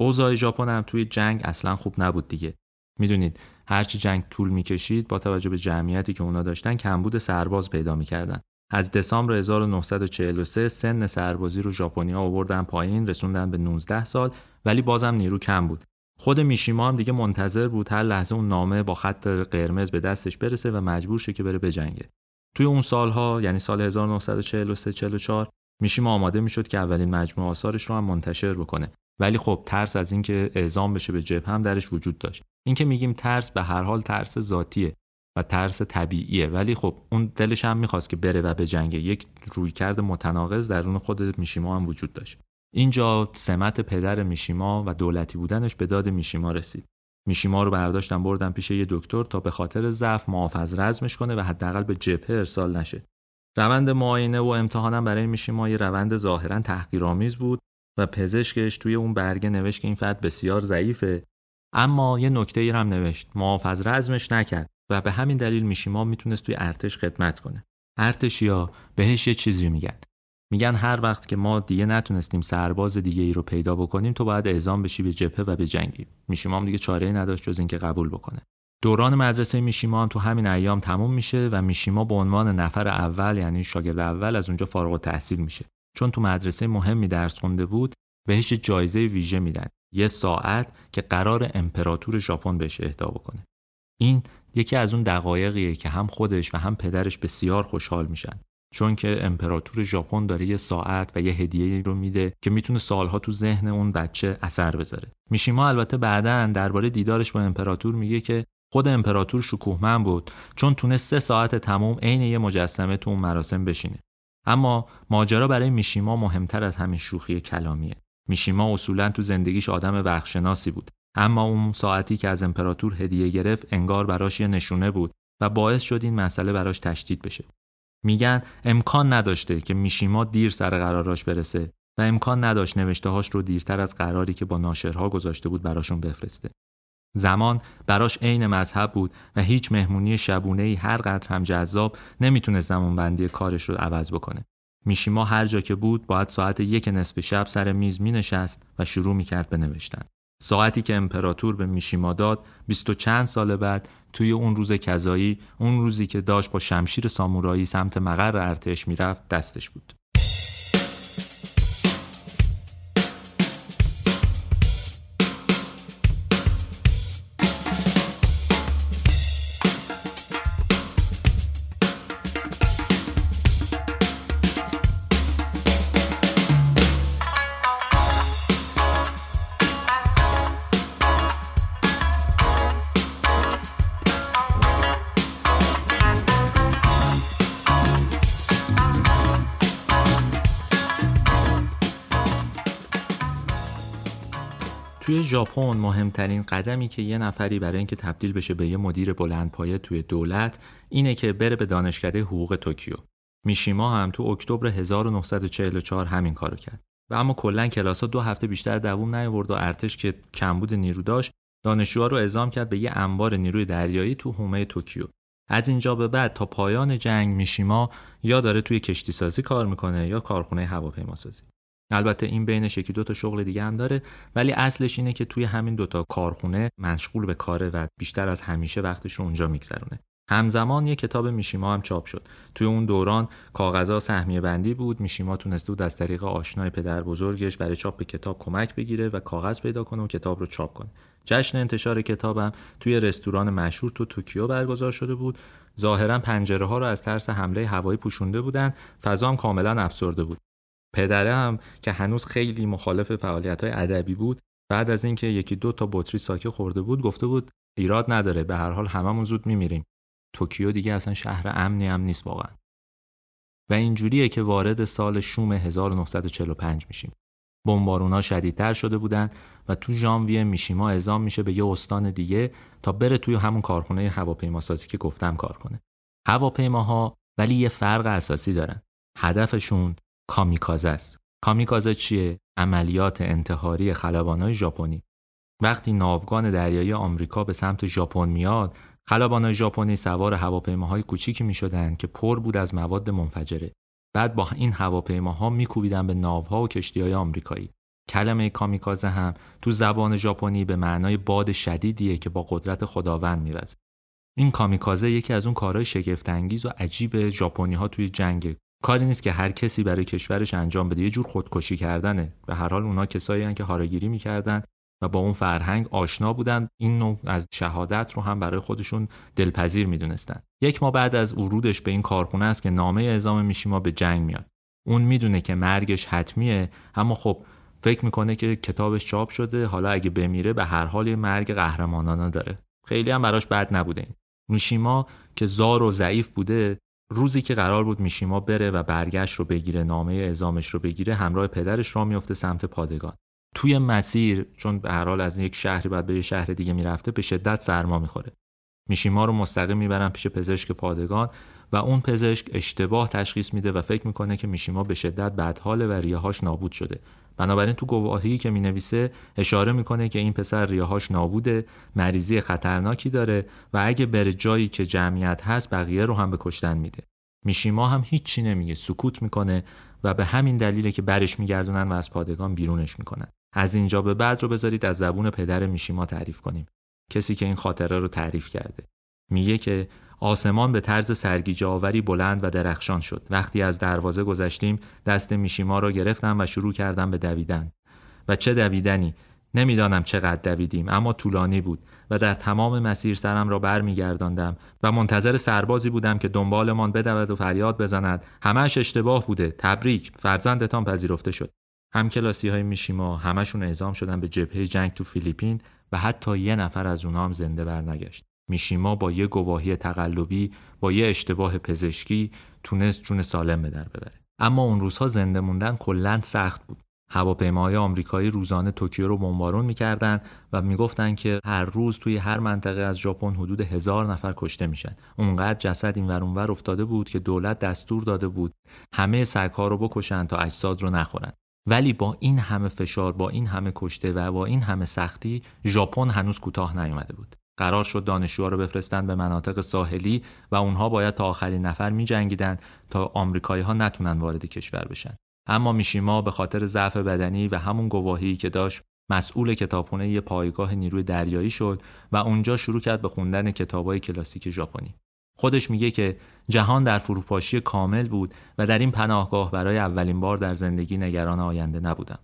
اوضاع ژاپن هم توی جنگ اصلا خوب نبود دیگه. می‌دونید هرچی جنگ طول می‌کشید با توجه به جمعیتی که اونا داشتن کمبود سرباز پیدا می‌کردن. از دسامبر 1943 سن سربازی رو ژاپنیا آوردن پایین رسوندن به 19 سال ولی بازم نیرو کم بود. خود میشیما هم دیگه منتظر بود هر لحظه اون نامه با خط قرمز به دستش برسه و مجبور شه که بره بجنگه. توی اون سالها یعنی سال 1943 44 میشیما آماده می‌شد که اولین مجموعه آثارش رو هم منتشر بکنه. ولی خب ترس از اینکه اعزام بشه به جبهه هم درش وجود داشت. اینکه میگیم ترس به هر حال ترس ذاتیه و ترس طبیعیه. ولی خب اون دلش هم می‌خواست که بره و به جنگه یک رویکرد متناقض درون خود میشیما هم وجود داشت. اینجا سمت پدر میشیما و دولتی بودنش به داد میشیما رسید. میشیما رو برداشتن بردن پیش یه دکتر تا به خاطر ضعف معاف از رزمش کنه و حداقل به جبهه ارسال نشه. روند معاینه و امتحانم برای میشیما یه روند ظاهرا تحقیرآمیز بود. و پزشکش توی اون برگه نوشت که این فرد بسیار ضعیفه. اما یه نکته ای هم نوشت. معاف از رزمش نکرد و به همین دلیل میشیما می‌تونست توی ارتش خدمت کنه. ارتشیا بهش یه چیزی میگن. میگن هر وقت که ما دیگه نتونستیم سرباز دیگه ای رو پیدا بکنیم تو باید اعزام بشی به جبهه و به جنگی. میشیما هم دیگه چاره ای نداشت جز اینکه قبول بکنه. دوران مدرسه میشیما هم تو همین ایام تموم میشه و میشیما به عنوان نفر اول یعنی شاگرد اول از اونجا فارغ التحصیل میشه. چون تو مدرسه مهمی درس خونده بود بهش جایزه ویژه میدن. یه ساعت که قرار امپراتور ژاپن بهش اهدا بکنه. این یکی از اون دقایقیه که هم خودش و هم پدرش بسیار خوشحال میشن. چون که امپراتور ژاپن داره یه ساعت و یه هدیه رو میده که می‌تونه سالها تو ذهن اون بچه اثر بذاره. میشیما البته بعدا درباره دیدارش با امپراتور میگه که خود امپراتور شکوهمند بود چون تونه سه ساعت تموم عین یه مجسمه تو اون مراسم بشینه. اما ماجرا برای میشیما مهمتر از همین شوخی کلامیه. میشیما اصولا تو زندگیش آدم وقتشناسی بود. اما اون ساعتی که از امپراتور هدیه گرفت انگار براش یه نشونه بود و باعث شد این مسئله براش تشدید بشه. میگن امکان نداشته که میشیما دیر سر قراراش برسه و امکان نداشت نوشتههاش رو دیرتر از قراری که با ناشرها گذاشته بود براشون بفرسته. زمان براش عین مذهب بود و هیچ مهمونی شبونه ای هر قدر هم جذاب نمی‌تونه زمان بندی کارش رو عوض بکنه. میشیما هر جا که بود باید ساعت یک نصف شب سر میز می نشست و شروع می کرد به نوشتن. ساعتی که امپراتور به میشیما داد بیست و چند سال بعد توی اون روز کذایی اون روزی که داشت با شمشیر سامورایی سمت مقر ارتش می‌رفت دستش بود. ژاپن مهمترین قدمی که یه نفری برای اینکه تبدیل بشه به یه مدیر بلندپایه توی دولت اینه که بره به دانشکده حقوق توکیو. میشیما هم تو اکتبر 1944 همین کارو کرد. و اما کلا کلاسا دو هفته بیشتر دووم نیاورد و ارتش که کمبود نیرو داشت دانشجوها رو اعزام کرد به یه انبار نیروی دریایی تو حومه توکیو. از اینجا به بعد تا پایان جنگ میشیما یا داره توی کشتی سازی کار می‌کنه یا کارخونه هواپیماسازی. البته این بینش یکی دو تا شغل دیگه هم داره ولی اصلش اینه که توی همین دوتا کارخونه مشغول به کاره و بیشتر از همیشه وقتش رو اونجا میگذرونه. همزمان یه کتاب میشیما هم چاپ شد. توی اون دوران کاغذها سهمیه بندی بود میشیما تونسته بود از طریق آشنای پدر بزرگش برای چاپ کتاب کمک بگیره و کاغذ پیدا کنه و کتاب رو چاپ کنه. جشن انتشار کتابم توی رستوران مشهور تو توکیو برگزار شده بود. ظاهرا پنجره ها رو از ترس حمله هوایی پوشونده بودن. فضا هم کاملا افسرده بود. پدره هم که هنوز خیلی مخالف فعالیت های ادبی بود بعد از اینکه یکی دو تا بطری ساکه خورده بود گفته بود ایراد نداره به هر حال هممون زود میمیریم. توکیو دیگه اصلا شهر امنی هم نیست واقعا. و اینجوریه که وارد سال شوم 1945 میشیم. بمبارونا شدیدتر شده بودن و تو ژانویه میشیما اعزام میشه به یه استان دیگه تا بره توی همون کارخونه هواپیما سازی که گفتم کار کنه. هواپیماها ولی یه فرق اساسی دارن. هدفشون کامیکازه است. کامیکازه چیه؟ عملیات انتحاری خلبانای ژاپنی. وقتی ناوگان دریایی آمریکا به سمت ژاپن میاد خلبانای ژاپنی سوار هواپیماهای کوچیکی می‌شدند که پر بود از مواد منفجره. بعد با این هواپیماها میکوبیدن به ناوها و کشتیهای آمریکایی. کلمه کامیکازه هم تو زبان ژاپنی به معنای باد شدیدیه که با قدرت خداوند میرزه این کامیکازه یکی از اون کارهای شگفتانگیز و عجیب ژاپنی ها توی جنگ کاری نیست که هر کسی برای کشورش انجام بده. یه جور خودکشی کردنه. به هر حال اونا کسایی که هاراگیری می‌کردن و با اون فرهنگ آشنا بودن. این نوع از شهادت رو هم برای خودشون دلپذیر می‌دونستن. یک ماه بعد از ورودش به این کارخونه است که نامه اعزام میشیما به جنگ میاد. اون می‌دونه که مرگش حتمیه اما خب فکر می‌کنه که کتابش چاپ شده. حالا اگه بمیره به هر حال یه مرگ قهرمانانه داره. خیلی هم براش بد نبوده. این. میشیما که زار و ضعیف بوده روزی که قرار بود میشیما بره و برگشت رو بگیره نامه اعزامش رو بگیره همراه پدرش را میفته سمت پادگان. توی مسیر چون به هر حال از یک شهری بعد به یه شهر دیگه می‌رفته به شدت سرما می‌خوره. میشیما رو مستقیم می‌برن پیش پزشک پادگان و اون پزشک اشتباه تشخیص میده و فکر می‌کنه که میشیما به شدت بدحاله و ریهاش نابود شده. بنابراین تو گواهی که می‌نویسه اشاره می‌کنه که این پسر ریهاش نابوده مریضی خطرناکی داره و اگه بره جایی که جمعیت هست بقیه رو هم به کشتن میده. میشیما هم هیچی نمیگه سکوت می‌کنه و به همین دلیله که برش میگردونن و از پادگان بیرونش می‌کنن. از اینجا به بعد رو بذارید از زبون پدر میشیما تعریف کنیم. کسی که این خاطره رو تعریف کرده. میگه که آسمان به طرز سرگیجه آوری بلند و درخشان شد. وقتی از دروازه گذشتیم دست میشیما را گرفتم و شروع کردم به دویدن. و چه دویدنی؟ نمی‌دانم چقدر دویدیم اما طولانی بود و در تمام مسیر سرم را برمیگرداندم و منتظر سربازی بودم که دنبالمان بدود و فریاد بزند. همش اشتباه بوده تبریک فرزندتان پذیرفته شد. همکلاسی های میشیما همشون اعزام شدن به جبهه جنگ تو فیلیپین و حتی یه نفر از اونها هم زنده برنگشت. میشیما با یه گواهی تقلبی با یه اشتباه پزشکی تونست جون سالم به در ببره. اما اون روزها زنده موندن کلا سخت بود. هواپیماهای آمریکایی روزانه توکیو رو بمبارون می‌کردن و می‌گفتن که هر روز توی هر منطقه از ژاپن حدود هزار نفر کشته میشن. اونقدر جسد این اونور افتاده بود که دولت دستور داده بود همه سگها رو بکشن تا اجساد رو نخورن. ولی با این همه فشار با این همه کشته و با این همه سختی ژاپن هنوز کوتاه نیامده بود قرار شد دانشجوها رو بفرستن به مناطق ساحلی و اونها باید تا آخرین نفر می جنگیدن تا آمریکایی ها نتونن وارد کشور بشن اما میشیما به خاطر ضعف بدنی و همون گواهی که داشت مسئول کتابخونه یه پایگاه نیروی دریایی شد و اونجا شروع کرد به خوندن کتابای کلاسیک ژاپنی خودش میگه که جهان در فروپاشی کامل بود و در این پناهگاه برای اولین بار در زندگی نگران آینده نبودم.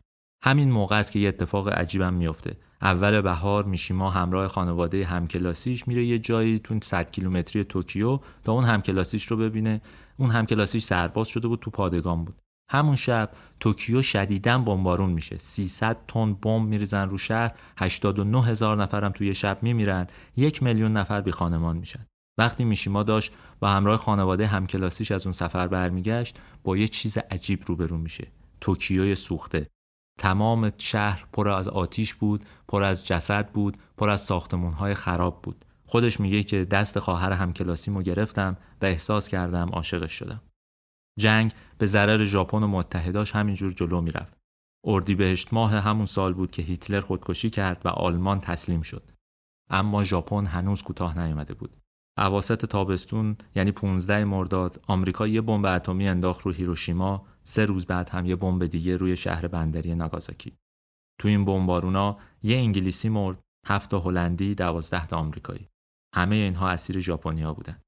همین موقع است که یه اتفاق عجیبم میفته. اول بهار میشیما همراه خانواده همکلاسیش میره یه جایی تو 100 کیلومتری توکیو تا اون همکلاسیش رو ببینه. اون همکلاسیش سرباز شده بود تو پادگان بود. همون شب توکیو شدیداً بمبارون میشه. 300 تن بمب میریزن رو شهر. 89 هزار نفرم توی شب میمیرن. یک میلیون نفر بی خانمان میشن. وقتی میشیما داشت با همراه خانواده همکلاسیش از اون سفر برمیگشت با یه چیز عجیب روبرو میشه. توکیوی سوخته. تمام شهر پر از آتیش بود پر از جسد بود پر از ساختمونهای خراب بود. خودش میگه که دست خواهر همکلاسیمو گرفتم و احساس کردم عاشقش شدم. جنگ به ضرر ژاپن و متحداش همینجور جلو می‌رفت. اردیبهشت ماه همون سال بود که هیتلر خودکشی کرد و آلمان تسلیم شد. اما ژاپن هنوز کوتاه نیامده بود. اواسط تابستون یعنی 15 مرداد آمریکا یه بمب اتمی انداخت رو هیروشیما سه روز بعد هم یه بمب دیگه روی شهر بندری ناگازاکی. تو این بمبارونا یه انگلیسی مرد هفت هلندی دوازده تا آمریکایی. همه اینها اسیر ژاپنیا بودن.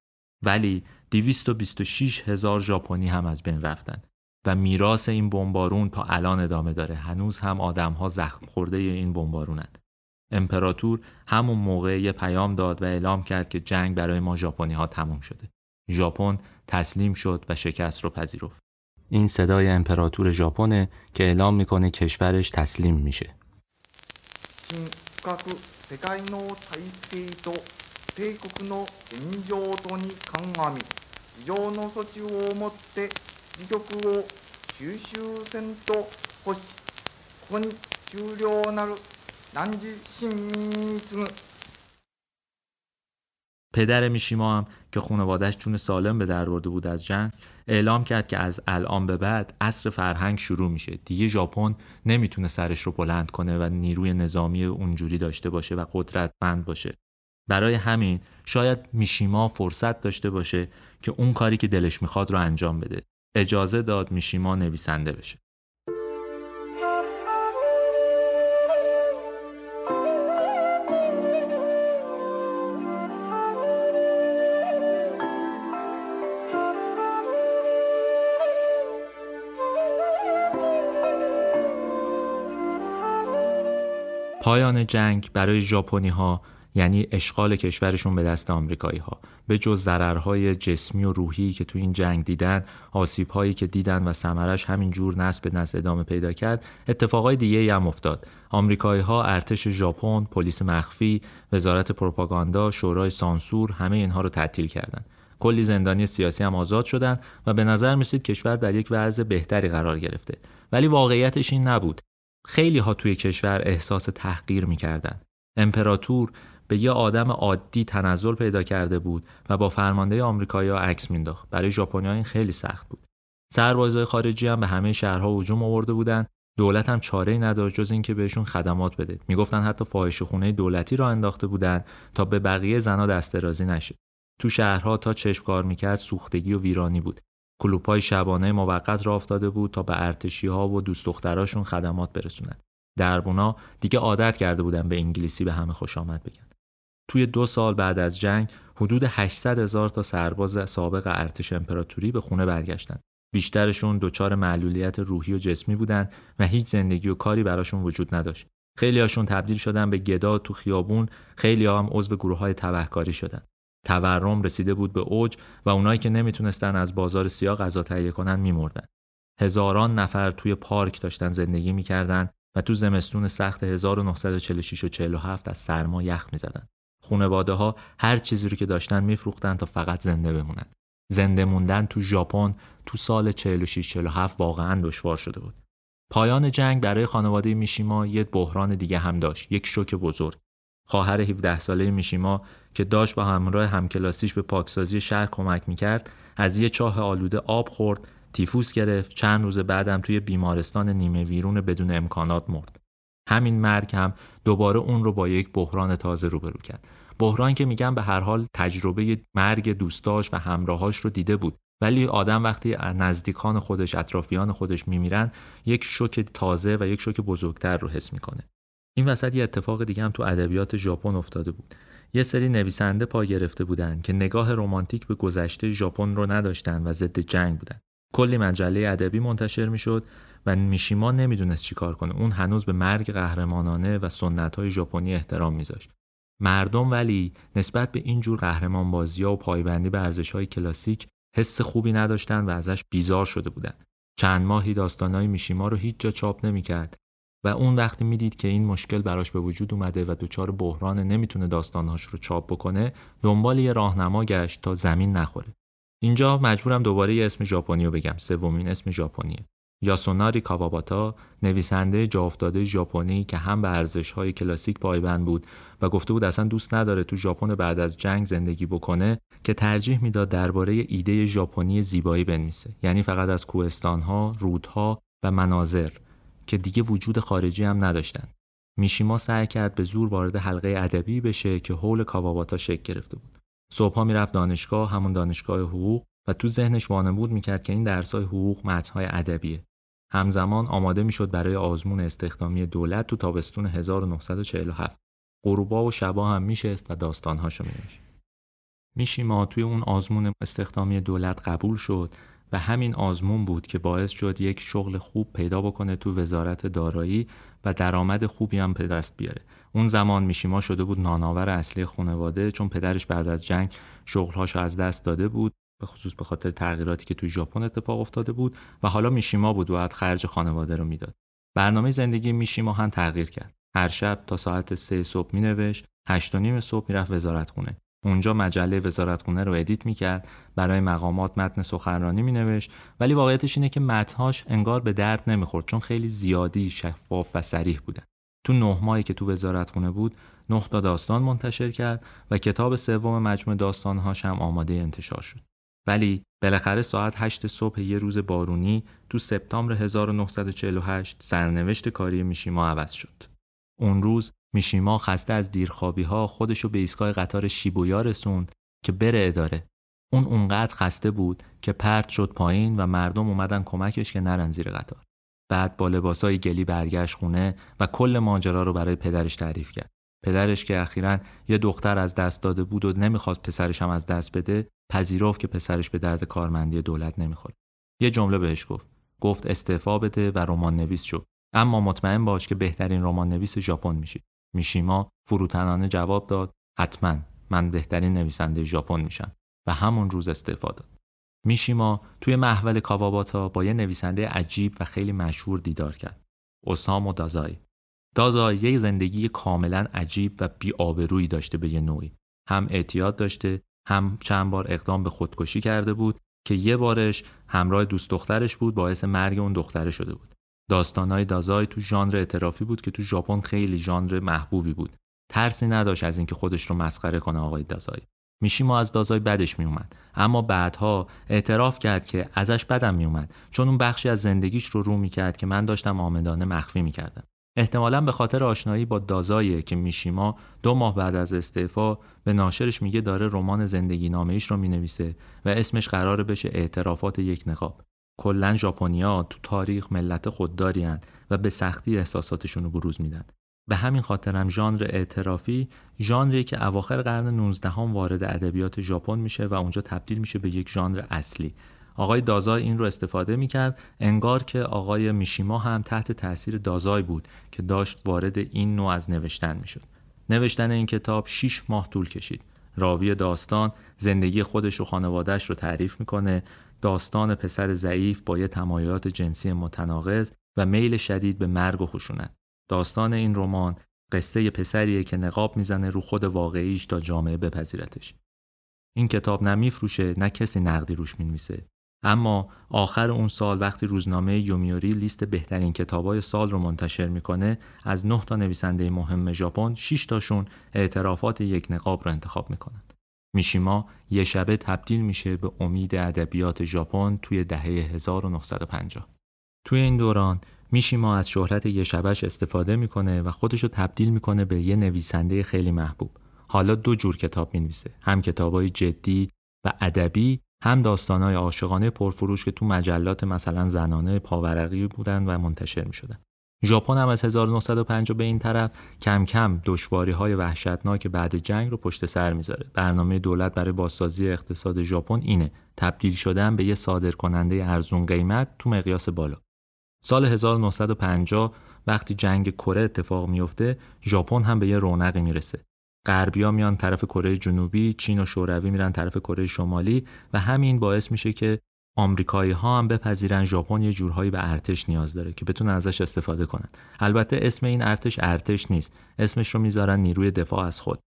ولی 226 هزار ژاپنی هم از بین رفتن و میراث این بمبارون تا الان ادامه داره. هنوز هم آدم ها زخم خورده این بمبارونند. امپراتور همون موقع یه پیام داد و اعلام کرد که جنگ برای ما ژاپنی ها تموم شده. ژاپن تسلیم شد و شکست رو پذیرفت. این صدای امپراتور ژاپن که اعلام می‌کنه کشورش تسلیم میشه. پدر میشیما هم که خانوادهش جون سالم به در برده بود از جنگ اعلام کرد که از الان به بعد عصر فرهنگ شروع میشه. دیگه ژاپن نمی‌تونه سرش رو بلند کنه و نیروی نظامی اونجوری داشته باشه و قدرتمند باشه. برای همین شاید میشیما فرصت داشته باشه که اون کاری که دلش می‌خواد رو انجام بده. اجازه داد میشیما نویسنده بشه. پایان جنگ برای ژاپنی ها یعنی اشغال کشورشون به دست آمریکایی ها به جز ضررهای جسمی و روحی که تو این جنگ دیدن آسیب هایی که دیدن و ثمرش همین جور نسل به نسل ادامه پیدا کرد اتفاقای دیگه هم افتاد. آمریکایی ها ارتش ژاپن پلیس مخفی وزارت پروپاگاندا شورای سانسور همه اینها رو تعطیل کردند کلی زندانی سیاسی هم آزاد شدن و به نظر میسید کشور در یک وضع بهتری قرار گرفته. ولی واقعیتش این نبود. خیلی ها توی کشور احساس تحقیر می‌کردن. امپراتور به یه آدم عادی تنزل پیدا کرده بود و با فرمانده آمریکایی‌ها عکس مینداخت برای ژاپنی‌ها این خیلی سخت بود. سربازای خارجی هم به همه شهرها هجوم آورده بودن. دولت هم چاره ای نداشت جز اینکه بهشون خدمات بده. می‌گفتن حتی فاحش خونه دولتی را انداخته بودن تا به بقیه زنا دست درازی نشه. تو شهرها تا چشم کار می‌کرد سوختگی و ویرانی بود. کلوپای شبانه موقت را افتاده بود تا به ارتشی ها و دوست دختراشون خدمات برسونند. دربونا دیگه عادت کرده بودن به انگلیسی به همه خوش آمد بگن. توی دو سال بعد از جنگ حدود 800 هزار تا سرباز سابق ارتش امپراتوری به خونه برگشتن. بیشترشون دچار معلولیت روحی و جسمی بودن و هیچ زندگی و کاری براشون وجود نداشت. خیلی هاشون تبدیل شدن به گدا تو خیابون، خیلی هم عضو گروه های شدن. تورم رسیده بود به اوج و اونایی که نمی‌تونستن از بازار سیاه غذا تهیه کنن میمردن. هزاران نفر توی پارک داشتن زندگی می‌کردن و تو زمستون سخت 1946 و 47 از سرما یخ می‌زدن. خونواده ها هر چیزی رو که داشتن میفروختن تا فقط زنده بمونن. زنده موندن تو ژاپن تو سال 46 47 واقعا دشوار شده بود. پایان جنگ برای خانواده میشیما یه بحران دیگه هم داشت، یک شوک بزرگ. خواهر 17 ساله میشیما که داشت با همراه همکلاسیش به پاکسازی شهر کمک می‌کرد از یه چاه آلوده آب خورد تیفوس گرفت چند روز بعدم توی بیمارستان نیمه ویرون بدون امکانات مرد. همین مرگ هم دوباره اون رو با یک بحران تازه روبرو کرد. بحران که میگم به هر حال تجربه مرگ دوستاش و همراهاش رو دیده بود. ولی آدم وقتی نزدیکان خودش اطرافیان خودش میمیرن یک شوک تازه و یک شوک بزرگتر رو حس می‌کنه. این وسط یه اتفاق دیگه هم تو ادبیات ژاپن افتاده بود. یه سری نویسنده پا گرفته بودن که نگاه رمانتیک به گذشته ژاپن رو نداشتن و ضد جنگ بودن. کلی مجله ادبی منتشر می‌شد و میشیما نمی‌دونست چیکار کنه. اون هنوز به مرگ قهرمانانه و سنت های ژاپنی احترام میذاشت. مردم ولی نسبت به این جور قهرمان بازی ها و پایبندی به ارزش های کلاسیک حس خوبی نداشتن و ازش بیزار شده بودند. چند ماهی داستانهای میشیما رو هیچ جا چاپ نمی‌کرد. و اون وقتی می‌دید که این مشکل براش به وجود اومده و دچار بحران نمی‌تونه داستانهاش رو چاپ بکنه دنبال یه راهنما گشت تا زمین نخوره. اینجا مجبورم دوباره یه اسم ژاپنی رو بگم. سومین اسم ژاپنیه. یاسوناری کاواباتا نویسنده جا افتاده ژاپنی که هم به ارزش‌های کلاسیک پایبند بود و گفته بود اصلا دوست نداره تو ژاپن بعد از جنگ زندگی بکنه که ترجیح می‌داد درباره ایده ژاپنی زیبایی بنویسه. یعنی فقط از کوهستان‌ها، رودها و مناظر. که دیگه وجود خارجی هم نداشتن. میشیما سعی کرد به زور وارد حلقه ادبی بشه که حول کاواباتا شکل گرفته بود. صبحها می‌رفت دانشگاه همون دانشگاه حقوق و تو ذهنش وانمود می‌کرد که این درسای حقوق متنهای ادبیه. همزمان آماده می‌شد برای آزمون استخدامی دولت تو تابستون 1947. غروبا و شبا هم میشست و داستانهاشو مینوشت. میشیما توی اون آزمون استخدامی دولت قبول شد و همین آزمون بود که باعث شد یک شغل خوب پیدا بکنه تو وزارت دارایی و درآمد خوبی هم به دست بیاره. اون زمان میشیما شده بود ناناور اصلی خانواده چون پدرش بعد از جنگ شغلهاشو از دست داده بود به خصوص به خاطر تغییراتی که توی ژاپن اتفاق افتاده بود و حالا میشیما بود و خرج خانواده رو می‌داد. برنامه زندگی میشیما هم تغییر کرد. هر شب تا ساعت سه صبح مینوشت هشت و نیم صبح می‌رفت وزارت خونه اونجا مجله وزارتخونه رو edit می‌کرد برای مقامات متن سخنرانی مینوشت ولی واقعیتش اینه که متنهاش انگار به درد نمی‌خورد چون خیلی زیادی شفاف و صریح بودن تو نه ماهی که تو وزارتخونه بود نه تا داستان منتشر کرد و کتاب سوم مجموع داستانهاش هم آماده انتشار شد. ولی بالاخره ساعت 8 صبح یه روز بارونی تو سپتامبر 1948 سرنوشت کاری میشیما عوض شد. اون روز میشیما خسته از دیرخوابی ها خودشو به ایستگاه قطار شیبویا رسوند که بره اداره. اون اونقدر خسته بود که پرت شد پایین و مردم اومدن کمکش که نرن زیر قطار. بعد با لباسای گلی برگشت خونه و کل ماجرا رو برای پدرش تعریف کرد. پدرش که اخیرا یه دختر از دست داده بود و نمی‌خواست پسرش هم از دست بده پذیرفت که پسرش به درد کارمندی دولت نمی‌خوره. یه جمله بهش گفت. گفت استعفا بده و رمان نویس شو. اما مطمئن باش که بهترین رمان نویس ژاپن میشی. میشیما فروتنانه جواب داد حتما من بهترین نویسنده ژاپن میشم و همون روز استعفا داد میشیما توی محول کاواباتا با یه نویسنده عجیب و خیلی مشهور دیدار کرد. اوسامو دازای دازای یه زندگی کاملا عجیب و بیآبرویی داشته به یه نوعی. هم اعتیاد داشته هم چند بار اقدام به خودکشی کرده بود که یه بارش همراه دوست دخترش بود باعث مرگ اون دختره شده بود. داستانهای دازای تو ژانر اعترافی بود که تو ژاپن خیلی ژانر محبوبی بود. ترسی نداشت از اینکه خودش رو مسخره کنه آقای دازای. میشیما از دازای بدش میومد. اما بعدها اعتراف کرد که ازش بدم میومد. چون اون بخشی از زندگیش رو رو می‌کرد که من داشتم آمدانه مخفی می‌کردم. احتمالا به خاطر آشنایی با دازایه که میشیما دو ماه بعد از استعفا به ناشرش میگه داره رمان زندگی نامه ایش رو می‌نویسه و اسمش قرار بشه اعترافات یک نقاب. کلا ژاپنیا تو تاریخ ملت خودداری و به سختی احساساتشون رو بروز میدن. به همین خاطر هم ژانر اعترافی ژانری که اواخر قرن 19 هم وارد ادبیات ژاپن میشه و اونجا تبدیل میشه به یک ژانر اصلی. آقای دازای این رو استفاده می‌کرد انگار که آقای میشیما هم تحت تاثیر دازای بود که داشت وارد این نوع از نوشتن می‌شد. نوشتن این کتاب 6 ماه طول کشید. راوی داستان زندگی خودش و خانوادهش رو تعریف می‌کنه. داستان پسر ضعیف با یه تمایلات جنسی متناقض و میل شدید به مرگ و خشونت. داستان این رمان قصه پسریه که نقاب می‌زنه رو خود واقعیش تا جامعه بپذیرتش. این کتاب نه میفروشه نه کسی نقدی روش می‌نویسه. اما آخر اون سال وقتی روزنامه یومیوری لیست بهترین کتابای سال رو منتشر می‌کنه از نه تا نویسنده مهم ژاپن 6 تاشون اعترافات یک نقاب رو انتخاب می‌کنن میشیما یه شبه تبدیل میشه به امید ادبیات ژاپن توی دهه 1950 توی این دوران میشیما از شهرت یه شبش استفاده می‌کنه و خودشو تبدیل می‌کنه به یه نویسنده خیلی محبوب. حالا دو جور کتاب می‌نویسه. هم کتابای جدی و ادبی هم داستانهای عاشقانه پرفروش که تو مجلات مثلا زنانه پاورقی بودن و منتشر می شدن. ژاپن هم از 1950 به این طرف کم کم دشواری های وحشتناک بعد جنگ رو پشت سر می‌ذاره. برنامه دولت برای بازسازی اقتصاد ژاپن اینه تبدیل شدن به یه صادر کننده ارزون قیمت تو مقیاس بالا. سال 1950 وقتی جنگ کره اتفاق میفته ژاپن هم به یه رونقی می‌رسه. غربیا میان طرف کره جنوبی، چین و شوروی میرن طرف کره شمالی و همین باعث میشه که آمریکایی ها هم بپذیرن ژاپن یه جورهایی به ارتش نیاز داره که بتونن ازش استفاده کنن. البته اسم این ارتش ارتش نیست. اسمش رو می‌ذارن نیروی دفاع از خود.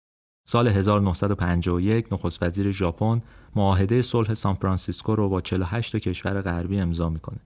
سال 1951 نخست وزیر ژاپن معاهده صلح سان فرانسیسکو رو با 48 کشور غربی امضا می‌کنه.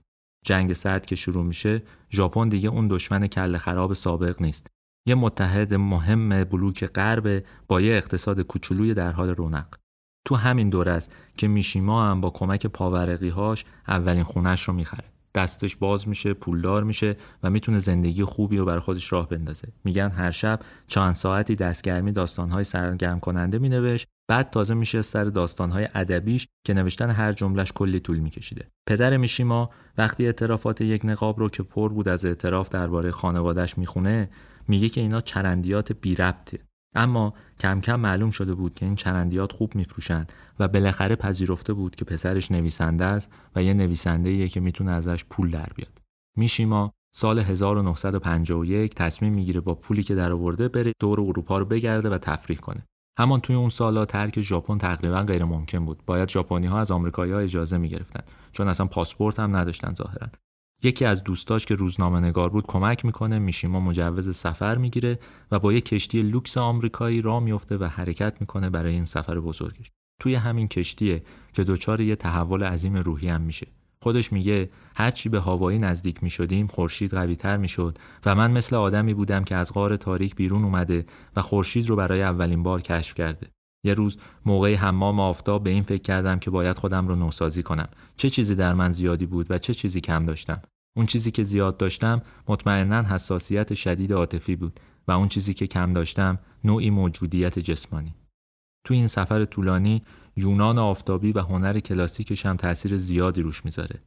جنگ سرد که شروع میشه، ژاپن دیگه اون دشمن کله خراب سابق نیست. یه متحد مهم بلوک غرب با یه اقتصاد کوچولوی در حال رونق تو همین دور است که میشیما هم با کمک پاورقی هاش اولین خونش رو می‌خره. دستش باز میشه پولدار میشه و می‌تونه زندگی خوبی رو برای خودش راه بندازه. میگن هر شب چند ساعتی دستگرمی داستانهای سرگرم کننده مینوشت بعد تازه میشه سر داستانهای ادبیش که نوشتن هر جملش کلی طول میکشیده. پدر میشیما وقتی اعترافات یک نقاب رو که پر بود از اعتراف درباره خانوادهش می‌خونه میگه که اینا چرندیات بی ربطه. اما کم کم معلوم شده بود که این چرندیات خوب میفروشند و بالاخره پذیرفته بود که پسرش نویسنده است و یه نویسنده که می‌تونه ازش پول در بیاد. میشیما سال 1951 تصمیم می‌گیره با پولی که درآورده بره دور اروپا رو بگرده و تفریح کنه. همان توی اون سالا ترک ژاپن تقریبا غیر ممکن بود. باید ژاپنی ها از آمریکایی ها اجازه می‌گرفتن چون اصلا پاسپورت هم نداشتن ظاهرا. یکی از دوستاش که روزنامه نگار بود کمک می‌کنه میشیما مجوز سفر می‌گیره و با یک کشتی لوکس آمریکایی راه میفته و حرکت می‌کنه برای این سفر بزرگش. توی همین کشتیه که دچار یه تحول عظیم روحی هم میشه. خودش میگه هرچی به هوایی نزدیک می‌شدیم خورشید قوی تر می‌شد و من مثل آدمی بودم که از غار تاریک بیرون اومده و خورشید رو برای اولین بار کشف کرده. یه روز موقع حمام آفتاب به این فکر کردم که باید خودم رو نوسازی کنم. چه چیزی در من زیادی بود و چه چیزی کم داشتم؟ اون چیزی که زیاد داشتم مطمئنا حساسیت شدید عاطفی بود و اون چیزی که کم داشتم نوعی موجودیت جسمانی. تو این سفر طولانی یونان آفتابی و هنر کلاسیکش هم تاثیر زیادی روش می‌ذاره.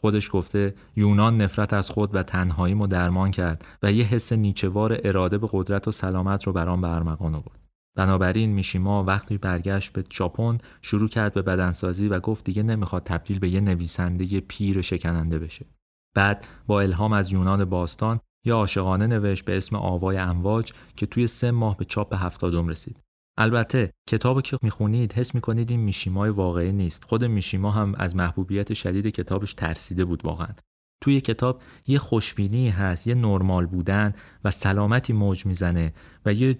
خودش گفته یونان نفرت از خود و تنهاییمو درمان کرد و یه حس نیچوار اراده به قدرت و سلامت رو برام به ارمغان آورد. بنابراین میشیما وقتی برگشت به ژاپن شروع کرد به بدنسازی و گفت دیگه نمی‌خواد تبدیل به یه نویسنده پیر شکننده بشه. بعد با الهام از یونان باستان یا عاشقانه نوشت به اسم آوای امواج که توی سه ماه به چاپ هفتادم رسید. البته کتابی که می‌خونید حس می‌کنید این میشیمای واقعی نیست. خود میشیما هم از محبوبیت شدید کتابش ترسیده بود واقعا. توی کتاب یه خوشبینی هست یه نرمال بودن و سلامتی موج می‌زنه و یه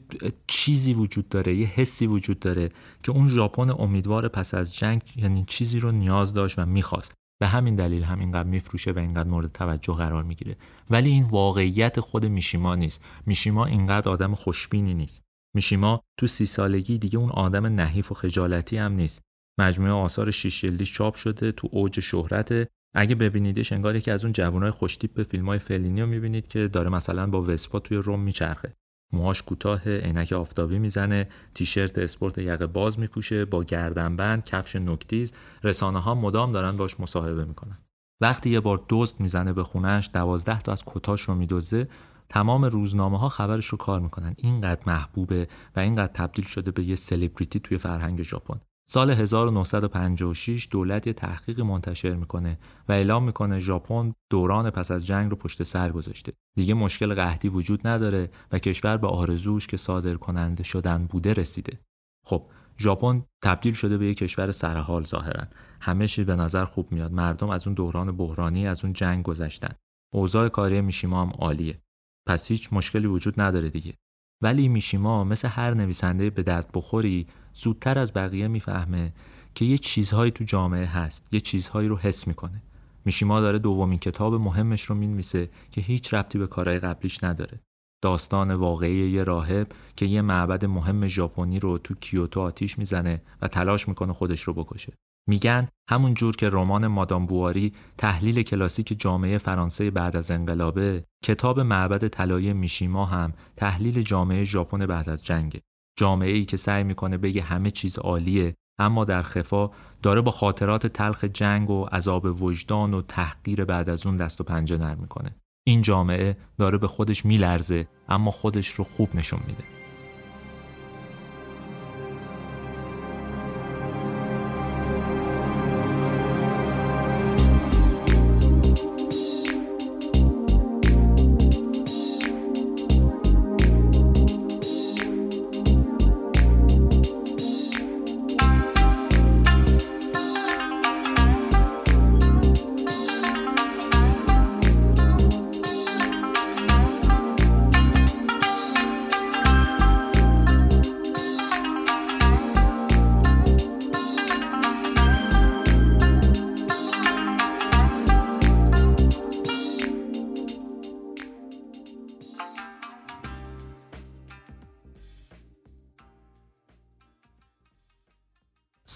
چیزی وجود داره یه حسی وجود داره که اون ژاپن امیدوار پس از جنگ یعنی چیزی رو نیاز داشت و می‌خواست. به همین دلیل هم اینقدر میفروشه و اینقدر مورد توجه قرار می‌گیره. ولی این واقعیت خود میشیما نیست. میشیما اینقدر آدم خوشبینی نیست. میشیما تو سی سالگی دیگه اون آدم نحیف و خجالتی هم نیست. مجموعه آثار شیش چاپ شده تو اوج شهرت اگه ببینیدش انگار یکی از اون جوانای خوشتیپ به فیلم های فلینی رو می‌بینید که داره مثلا با وسپا توی روم میچرخه. موهاش کوتاه عینک آفتابی می‌زنه تیشرت اسپورت یقه باز میپوشه با گردنبند کفش نکتیز رسانه ها مدام دارن باش مصاحبه می‌کنن. وقتی یه بار دزد می‌زنه به خونش دوازده تا از کتاش رو میدزده تمام روزنامه ها خبرش رو کار می‌کنن. اینقدر محبوبه و اینقدر تبدیل شده به یه سلبریتی توی فرهنگ ژاپن. سال 1956 دولت یه تحقیق منتشر می‌کنه و اعلام می‌کنه ژاپن دوران پس از جنگ رو پشت سر گذاشته. دیگه مشکل قحطی وجود نداره و کشور به آرزوش که صادر کننده شدن بوده رسیده. خب ژاپن تبدیل شده به یک کشور سرحال ظاهرا. همه چی به نظر خوب میاد. مردم از اون دوران بحرانی از اون جنگ گذشتن. اوضاع کاری میشیما هم عالیه. پس هیچ مشکلی وجود نداره دیگه. ولی میشیما مثل هر نویسنده به درد بخوری زودتر از بقیه می‌فهمه که یه چیزهایی تو جامعه هست یه چیزهایی رو حس می‌کنه. میشیما داره دومین کتاب مهمش رو می‌نویسه که هیچ ربطی به کارهای قبلیش نداره. داستان واقعی یه راهب که یه معبد مهم ژاپنی رو تو کیوتو آتیش می‌زنه و تلاش می‌کنه خودش رو بکشه. میگن همون جور که رمان مادام بواری تحلیل کلاسیک جامعه فرانسه بعد از انقلابه کتاب معبد طلایی میشیما هم تحلیل جامعه ژاپن بعد از جنگه. جامعه ای که سعی می‌کنه بگه همه چیز عالیه اما در خفا داره با خاطرات تلخ جنگ و عذاب وجدان و تحقیر بعد از اون دست و پنجه نرم می‌کنه. این جامعه داره به خودش میلرزه اما خودش رو خوب نشون میده.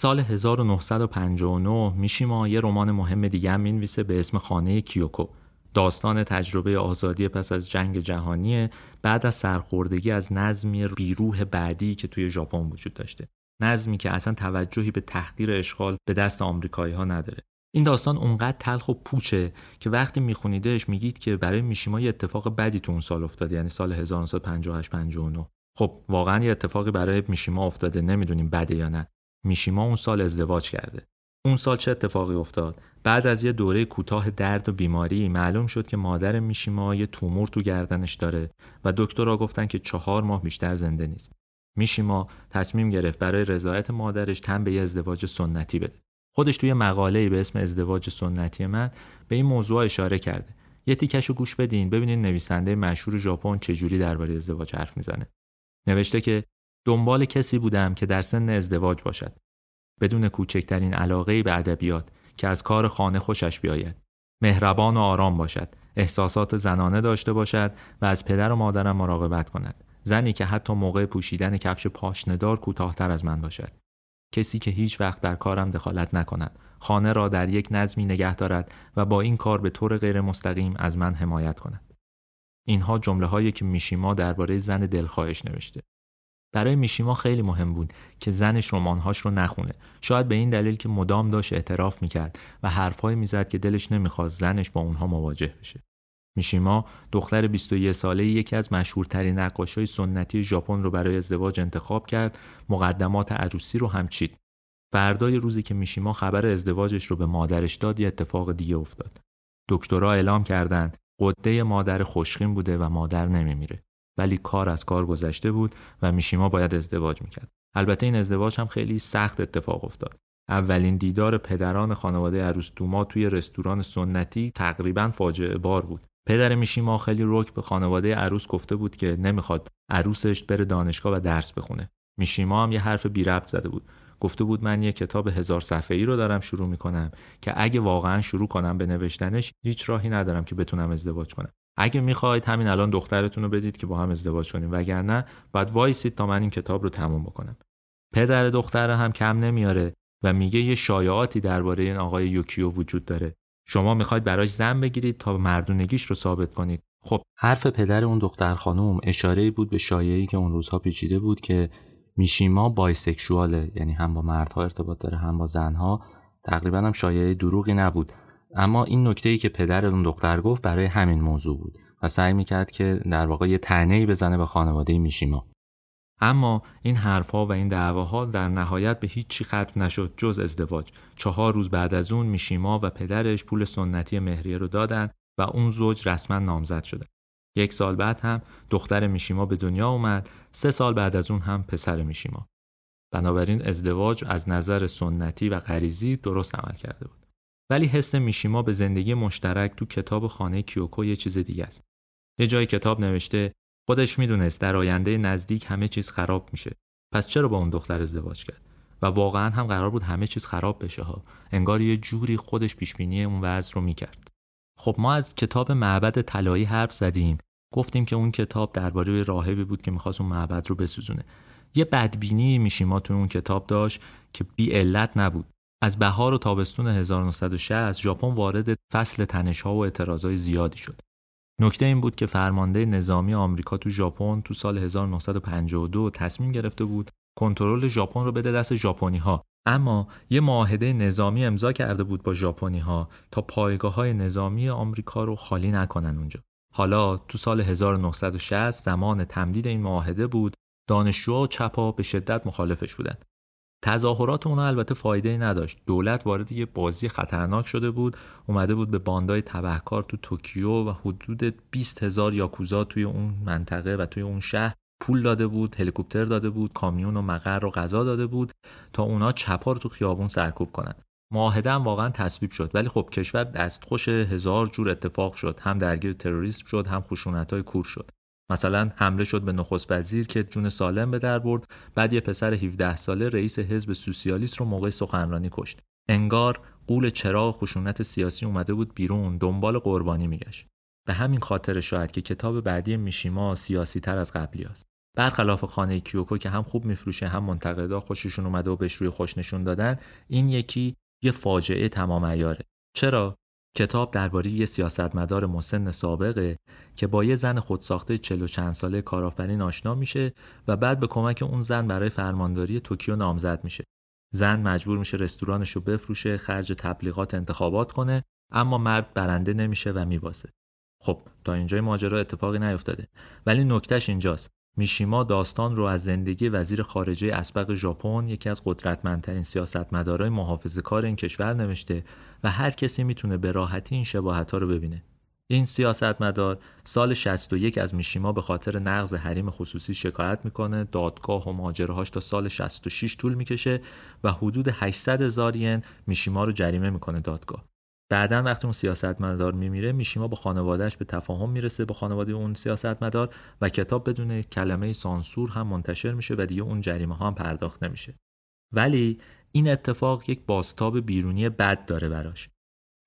سال 1959 میشیما یه رمان مهم دیگه هم می‌نویسه به اسم خانه کیوکو. داستان تجربه آزادی پس از جنگ جهانی بعد از سرخوردگی از نظمی بیروح بعدی که توی ژاپن وجود داشته. نظمی که اصلا توجهی به تحقیر اشغال به دست آمریکایی ها نداره. این داستان اونقدر تلخ و پوچه که وقتی میخونیدش میگید که برای میشیما یه اتفاق بدی تو اون سال افتاد یعنی سال 1958 59 خب واقعا یه اتفاقی برای میشیما افتاده نمی‌دونیم بده یا نه. میشیما اون سال ازدواج کرده. اون سال چه اتفاقی افتاد؟ بعد از یه دوره کوتاه درد و بیماری معلوم شد که مادر میشیما یه تومور تو گردنش داره و دکترها گفتن که چهار ماه بیشتر زنده نیست. میشیما تصمیم گرفت برای رضایت مادرش تن به یه ازدواج سنتی بده. خودش توی مقاله‌ای به اسم ازدواج سنتی من به این موضوع اشاره کرده. یه تیکش گوش بدین ببینین نویسنده مشهور ژاپن چجوری درباره ازدواج حرف می‌زنه. نوشته که دنبال کسی بودم که در سن ازدواج باشد. بدون کوچکترین علاقه به ادبیات که از کار خانه خوشش بیاید. مهربان و آرام باشد. احساسات زنانه داشته باشد و از پدر و مادرم مراقبت کند. زنی که حتی موقع پوشیدن کفش پاشندار کوتاهتر از من باشد. کسی که هیچ وقت در کارم دخالت نکند. خانه را در یک نظمی نگه دارد و با این کار به طور غیر مستقیم از من حمایت کند. اینها جمله هایی که میشیما درباره زن دلخواهش نوشته. برای میشیما خیلی مهم بود که زنش رمانهاش رو نخونه. شاید به این دلیل که مدام داشت اعتراف می‌کرد و حرفهایی می‌زد که دلش نمی‌خواست زنش با اونها مواجه بشه. میشیما دختر 21 ساله یکی از مشهورترین نقاشای سنتی ژاپن رو برای ازدواج انتخاب کرد مقدمات عروسی رو هم چید. فردای روزی که میشیما خبر ازدواجش رو به مادرش داد یه اتفاق دیگه افتاد. دکترها اعلام کردند قده مادر خوشخیم بوده و مادر نمیمیره. ولی کار از کار گذشته بود و میشیما باید ازدواج می‌کرد. البته این ازدواج هم خیلی سخت اتفاق افتاد. اولین دیدار پدران خانواده عروس دوما توی رستوران سنتی تقریبا فاجعه بار بود. پدر میشیما خیلی رک به خانواده عروس گفته بود که نمی‌خواد عروسش بره دانشگاه و درس بخونه. میشیما هم یه حرف بی ربط زده بود. گفته بود من یه کتاب هزار صفحه ای رو دارم شروع می‌کنم که اگه واقعا شروع کنم به نوشتنش هیچ راهی ندارم که بتونم ازدواج کنم. اگه می‌خواید همین الان دخترتون رو بدید که با هم ازدواج کنیم وگرنه باید وایسید تا من این کتاب رو تموم بکنم. پدر دختر هم کم نمیاره و میگه یه شایعاتی درباره این آقای یوکیو وجود داره. شما می‌خواید براش زن بگیرید تا مردونگیش رو ثابت کنید. خب حرف پدر اون دختر خانم اشاره بود به شایعی که اون روزها پیچیده بود که میشیما بایسکشواله یعنی هم با مردها ارتباط داره هم با زنها. تقریبا هم شایعه دروغی نبود. اما این نکته ای که پدر اون دختر گفت برای همین موضوع بود و سعی می‌کرد که در واقع یه تنهی بزنه به خانواده میشیما. اما این حرفها و این دعواها در نهایت به هیچی ختم نشد جز ازدواج. چهار روز بعد از اون میشیما و پدرش پول سنتی مهریه رو دادن و اون زوج رسما نامزد شده. یک سال بعد هم دختر میشیما به دنیا اومد سه سال بعد از اون هم پسر میشیما. بنابراین ازدواج از نظر سنتی و غریزی درست عمل کرده بود. ولی حس میشیما به زندگی مشترک تو کتاب خانه کیوکو یه چیز دیگه است. یه جای کتاب نوشته خودش می‌دونست در آینده نزدیک همه چیز خراب میشه. پس چرا با اون دختر ازدواج کرد؟ و واقعا هم قرار بود همه چیز خراب بشه ها. انگار یه جوری خودش پیشبینی اون وضع رو می‌کرد. خب ما از کتاب معبد طلایی حرف زدیم. گفتیم که اون کتاب درباره راهبی بود که می‌خواست اون معبد رو بسوزونه. یه بدبینی میشیما تو اون کتاب داشت که بی علت نبود. از بهار و تابستون 1960 ژاپن وارد فصل تنش‌ها و اعتراضای زیادی شد. نکته این بود که فرمانده نظامی آمریکا تو ژاپن تو سال 1952 تصمیم گرفته بود کنترل ژاپن رو بده دست ژاپنی ها اما یه معاهده نظامی امضا کرده بود با ژاپنی ها تا پایگاه های نظامی آمریکا رو خالی نکنن اونجا. حالا تو سال 1960 زمان تمدید این معاهده بود دانشجوها چپا به شدت مخالفش بودند. تظاهرات اونا البته فایده ای نداشت. دولت وارد یه بازی خطرناک شده بود اومده بود به باندای تبهکار تو توکیو و حدود 20 هزار یاکوزا توی اون منطقه و توی اون شهر پول داده بود هلیکوپتر داده بود کامیون و مقر و غذا داده بود تا اونا چپا رو تو خیابون سرکوب کنن. معاهده هم واقعا تصویب شد. ولی خب کشور دستخوش هزار جور اتفاق شد. هم درگیر تروریسم شد هم خشونت های کور شد. مثلا حمله شد به نخست وزیر که جون سالم به در برد بعد یه پسر 17 ساله رئیس حزب سوسیالیست رو موقع سخنرانی کشت. انگار قول چراغ خشونت سیاسی اومده بود بیرون دنبال قربانی میگشت. به همین خاطر شاید که کتاب بعدی میشیما سیاسی تر از قبلی است. برخلاف خانه کیوکو که هم خوب میفروشه هم منتقدا خوششون اومده و بهش روی خوش نشون دادن این یکی یه فاجعه تمام ایاره چرا؟ کتاب درباره یه سیاستمدار مسن سابقه که با یه زن خودساخته چلو چند ساله کارآفرین آشنا میشه و بعد به کمک اون زن برای فرمانداری توکیو نامزد میشه. زن مجبور میشه رستورانش رو بفروشه، خرج تبلیغات انتخابات کنه، اما مرد برنده نمیشه و میباسه. خب تا اینجای ماجرا اتفاقی نیفتاده ولی نکتهش اینجاست میشیما داستان رو از زندگی وزیر خارجه اسبق ژاپن یکی از قدرتمندترین سیاستمدارای محافظه کار این کشور نوشته و هر کسی می‌تونه به راحتی این شباهت ها رو ببینه. این سیاستمدار سال 61 از میشیما به خاطر نقض حریم خصوصی شکایت می‌کنه. دادگاه و ماجراهاش تا سال 66 طول می‌کشه و حدود 800 هزار ین میشیما رو جریمه می‌کنه دادگاه. بعدا وقتی اون سیاستمدار میمیره میشیما با خانوادهش به تفاهم می‌رسه با خانواده اون سیاستمدار و کتاب بدون کلمه سانسور هم منتشر میشه و دیگه اون جریمه ها هم پرداخت نمیشه. ولی این اتفاق یک باستاب بیرونی بد داره براش.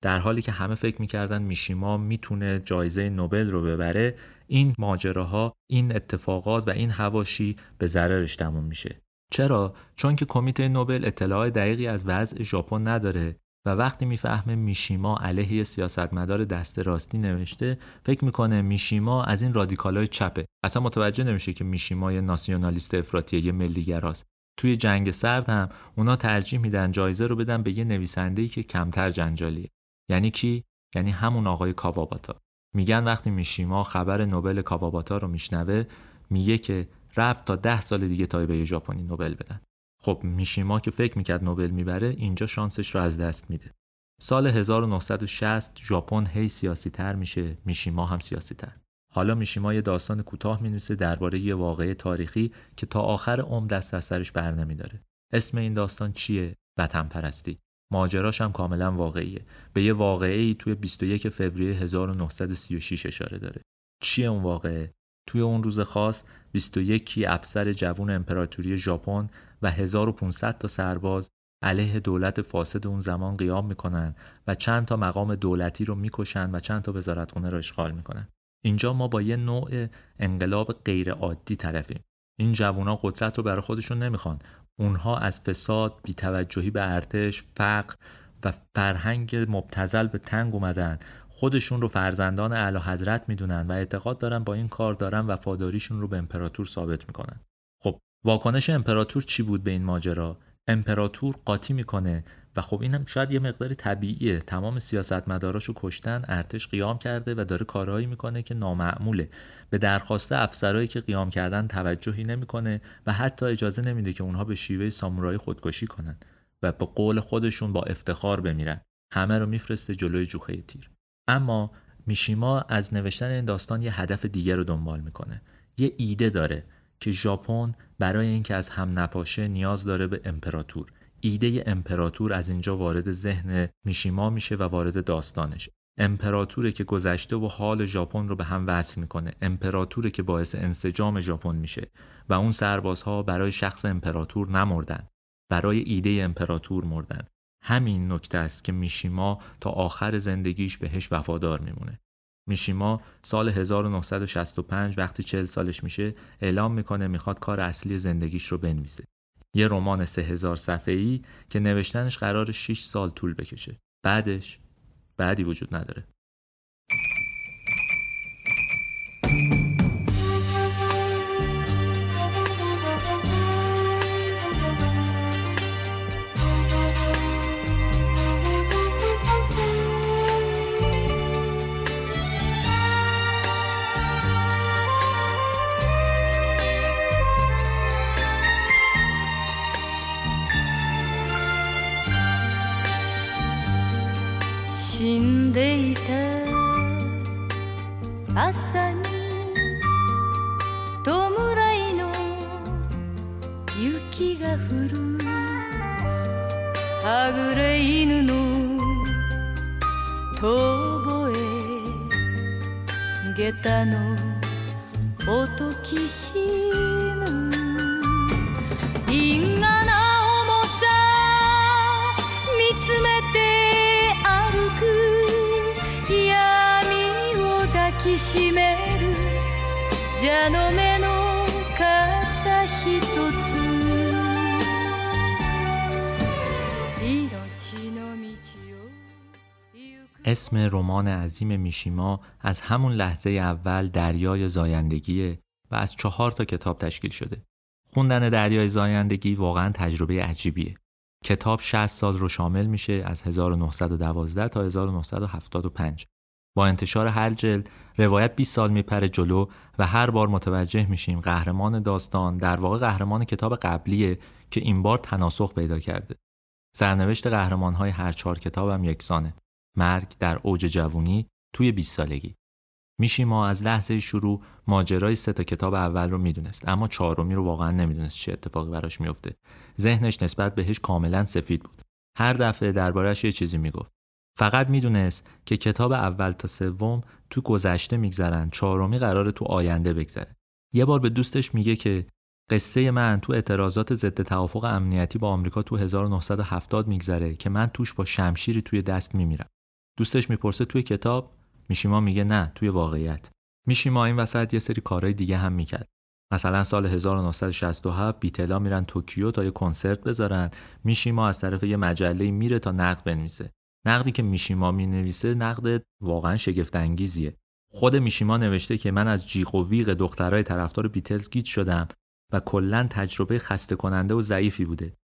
در حالی که همه فکر می‌کردن میشیما می‌تونه جایزه نوبل رو ببره این ماجراها این اتفاقات و این هواشی به ضررش تموم میشه. چرا؟ چون که کمیته نوبل اطلاع دقیقی از وضع ژاپن نداره و وقتی می‌فهمه میشیما علیه سیاستمدار دست راستی نوشته فکر می‌کنه میشیما از این رادیکالای چپه. اصلا متوجه نمیشه که میشیما یه ناسیونالیست افراطیه یه ملیگراست. توی جنگ سرد هم اونا ترجیح میدن جایزه رو بدن به یه نویسنده‌ای که کمتر جنجالیه. یعنی کی؟ یعنی همون آقای کاواباتا. میگن وقتی میشیما خبر نوبل کاواباتا رو میشنوه میگه که رفت تا ده سال دیگه تایبه ژاپنی نوبل بدن. خب میشیما که فکر می‌کرد نوبل می‌بره اینجا شانسش رو از دست میده. سال 1960 ژاپن هی سیاسی تر میشه میشیما هم سیاسی تر حالا میشیما یه داستان کوتاه می‌نویسه درباره یه واقعه تاریخی که تا آخر عمر دست از سرش بر نمیداره. اسم این داستان چیه وطن پرستی ماجراش هم کاملا واقعیه. به یه واقعه ای توی 21 فوریه 1936 اشاره داره. چیه اون واقعه؟ توی اون روز خاص 21 افسر جوون امپراتوری ژاپن و 1500 تا سرباز علیه دولت فاسد اون زمان قیام می‌کنن و چند تا مقام دولتی رو می‌کشن و چند تا وزارتخونه رو اشغال می‌کنن. اینجا ما با یه نوع انقلاب غیر عادی طرفیم. این جوونا قدرت رو برای خودشون نمی‌خوان. اونها از فساد، بیتوجهی به ارتش، فقر و فرهنگ مبتزل به تنگ اومدن. خودشون رو فرزندان اعلی حضرت می‌دونن و اعتقاد دارن با این کار دارن وفاداریشون رو به امپراتور ثابت می‌کنن. خب واکنش امپراتور چی بود به این ماجرا؟ امپراتور قاطی می‌کنه و خب اینم شاید یه مقداری طبیعیه. تمام سیاستمداراشو کشتن ارتش قیام کرده و داره کارهایی می‌کنه که نامعموله. به درخواست افسرایی که قیام کردن توجهی نمی‌کنه و حتی اجازه نمیده که اونها به شیوه سامورایی خودکشی کنن و به قول خودشون با افتخار بمیرن. همه رو میفرسته جلوی جوخه تیر. اما میشیما از نوشتن این داستان یه هدف دیگر رو دنبال می‌کنه. یه ایده داره که ژاپن برای اینکه از هم نپاشه نیاز داره به امپراتور. ایده امپراتور از اینجا وارد ذهن میشیما میشه و وارد داستانش. امپراتوره که گذشته و حال ژاپن رو به هم وصل می‌کنه. امپراتوره که باعث انسجام ژاپن میشه. و اون سربازها برای شخص امپراتور نمردن. برای ایده امپراتور مردن. همین نکته است که میشیما تا آخر زندگیش بهش وفادار میمونه. میشیما سال 1965 وقتی 40 سالش میشه اعلام می‌کنه می‌خواد کار اصلی زندگیش رو بنویسه. یه رمان 3000 صفحه‌ای که نوشتنش قرار 6 سال طول بکشه. بعدش بعدی وجود نداره. 下駄の。音きし اسم رمان عظیم میشیما از همون لحظه اول دریای زایندگیه و از چهار تا کتاب تشکیل شده. خوندن دریای زایندگی واقعا تجربه عجیبیه. کتاب 60 سال رو شامل میشه از 1912 تا 1975 با انتشار هر جلد روایت 20 سال میپره جلو و هر بار متوجه میشیم قهرمان داستان در واقع قهرمان کتاب قبلیه که این بار تناسخ پیدا کرده. سرنوشت قهرمان های هر چهار کتاب هم یکسانه. مرگ در اوج جوونی توی 20 سالگی. ما از لحظه شروع ماجرای سه تا کتاب اول رو می‌دونست اما چهارمی رو واقعا نمی‌دونست چه اتفاقی براش میفته. ذهنش نسبت بهش کاملا سفید بود. هر دفعه دربارش یه چیزی می‌گفت. فقط می‌دونست که کتاب اول تا سوم تو گذشته میگذرن چهارمی قراره تو آینده بگذره یه بار به دوستش میگه که قصه من تو اعتراضات ضد توافق امنیتی با آمریکا تو 1970 میگذره که من توش با شمشیری توی دست میمیرم دوستش می‌پرسه توی کتاب؟ میشیما میگه نه توی واقعیت. میشیما این وسط یه سری کارهای دیگه هم می‌کرد. مثلا سال 1967 بیتلا میرن توکیو تا یه کنسرت بذارن. میشیما از طرف یه مجله میره تا نقد بنویسه. نقدی که میشیما می نویسه نقد واقعا شگفت انگیزیه خود میشیما نوشته که من از جیغ و ویغ دخترای طرفدار بیتلز گیت شدم و کلا تجربه خسته کننده و ضعیفی بوده.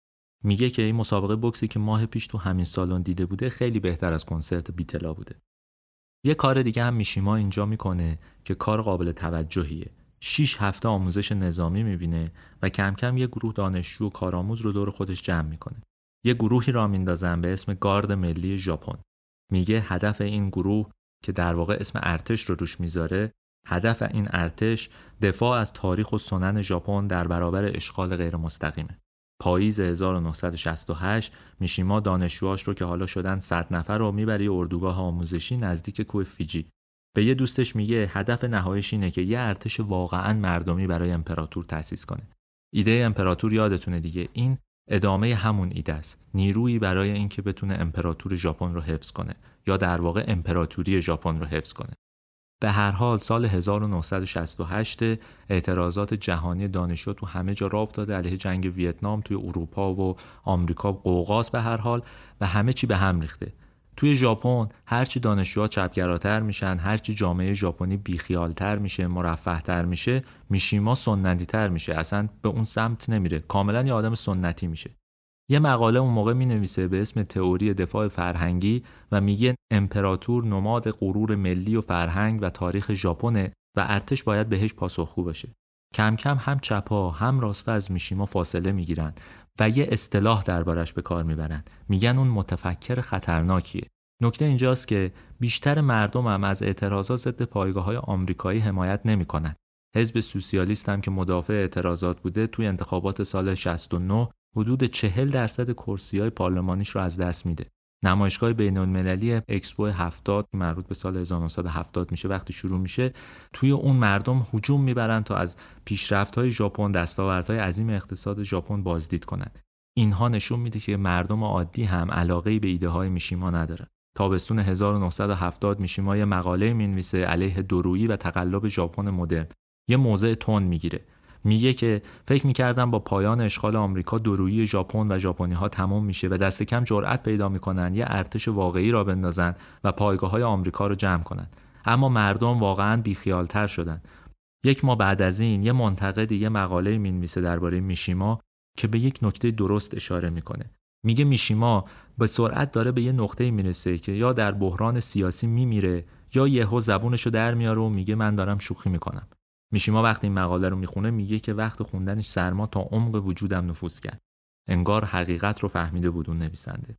میگه که این مسابقه بوکسی که ماه پیش تو همین سالن دیده بوده خیلی بهتر از کنسرت بیتلا بوده. یه کار دیگه هم میشیما اینجا می‌کنه که کار قابل توجهیه. شیش هفته آموزش نظامی می‌بینه و کم کم یه گروه دانشجو و کارآموز رو دور خودش جمع می‌کنه. یه گروهی را میندازن به اسم گارد ملی ژاپن. میگه هدف این گروه که در واقع اسم ارتش رو روش می‌ذاره هدف این ارتش دفاع از تاریخ و سنن ژاپن در برابر اشغال غیر مستقیمه پاییز 1968 میشیما دانشجوهاش رو که حالا شدن 100 نفر رو می‌بره اردوگاه آموزشی نزدیک کوه فیجی. به یه دوستش میگه هدف نهاییش اینه که یه ارتش واقعا مردمی برای امپراتور تأسیس کنه. ایده امپراتور یادتونه دیگه. این ادامه همون ایده است. نیرویی برای اینکه بتونه امپراتور ژاپن رو حفظ کنه یا در واقع امپراتوری ژاپن رو حفظ کنه. به هر حال سال 1968 اعتراضات جهانی دانشجو تو همه جا راه افتاده. علیه جنگ ویتنام توی اروپا و آمریکا قوقاس به هر حال و همه چی به هم ریخته. توی ژاپن هرچی دانشجوها چپگراتر میشن هرچی جامعه ژاپنی بیخیالتر میشه مرفهتر میشه میشیما سنتیتر میشه. اصلا به اون سمت نمیره. کاملا یه آدم سنتی میشه. یه مقاله اون موقع می نویسه به اسم تئوری دفاع فرهنگی و میگه امپراتور نماد غرور ملی و فرهنگ و تاریخ ژاپنه و ارتش باید بهش پاسخگو باشه. کم کم هم چپا هم راستا از میشیما فاصله می‌گیرن و یه اصطلاح دربارش به کار می‌برن. میگن اون متفکر خطرناکیه. نکته اینجاست که بیشتر مردم هم از اعتراضات ضد پایگاه های آمریکایی حمایت نمی‌کنن. حزب سوسیالیست هم که مدافع اعتراضات بوده توی انتخابات سال 69 حدود 40 درصد کرسی های پارلمانیش رو از دست میده. نمایشگاه بین المللی اکسپو 70 مربوط به سال 1970 میشه وقتی شروع میشه توی اون مردم هجوم می‌برن تا از پیشرفت های ژاپن دستاوردهای عظیم اقتصاد ژاپن بازدید کنند اینها نشون میده که مردم عادی هم علاقه به ایده های میشیما نداره تابستون 1970 میشیما یه مقاله می‌نویسه علیه درویی و تقلب ژاپن مدرن. یه موضع تون می‌گیره. میگه که فکر می‌کردم با پایان اشغال آمریکا درویی ژاپن و ژاپنی ها تمام میشه و دست کم جرأت پیدا می‌کنن یه ارتش واقعی را بندازن و پایگاه های آمریکا رو جمع کنن. اما مردم واقعا بیخیالتر شدن. یک ماه بعد از این یه منتقد یه مقاله می‌نویسه درباره میشیما که به یک نکته درست اشاره می‌کنه. میگه میشیما به سرعت داره به یه نقطه می‌رسه که یا در بحران سیاسی میمیره یا یهو زبونشو در میاره و میگه من دارم شوخی می‌کنم. میشیما وقتی این مقاله رو می‌خونه میگه که وقت خوندنش سرما تا عمق وجودم نفوذ کرد. انگار حقیقت رو فهمیده بود اون نویسنده.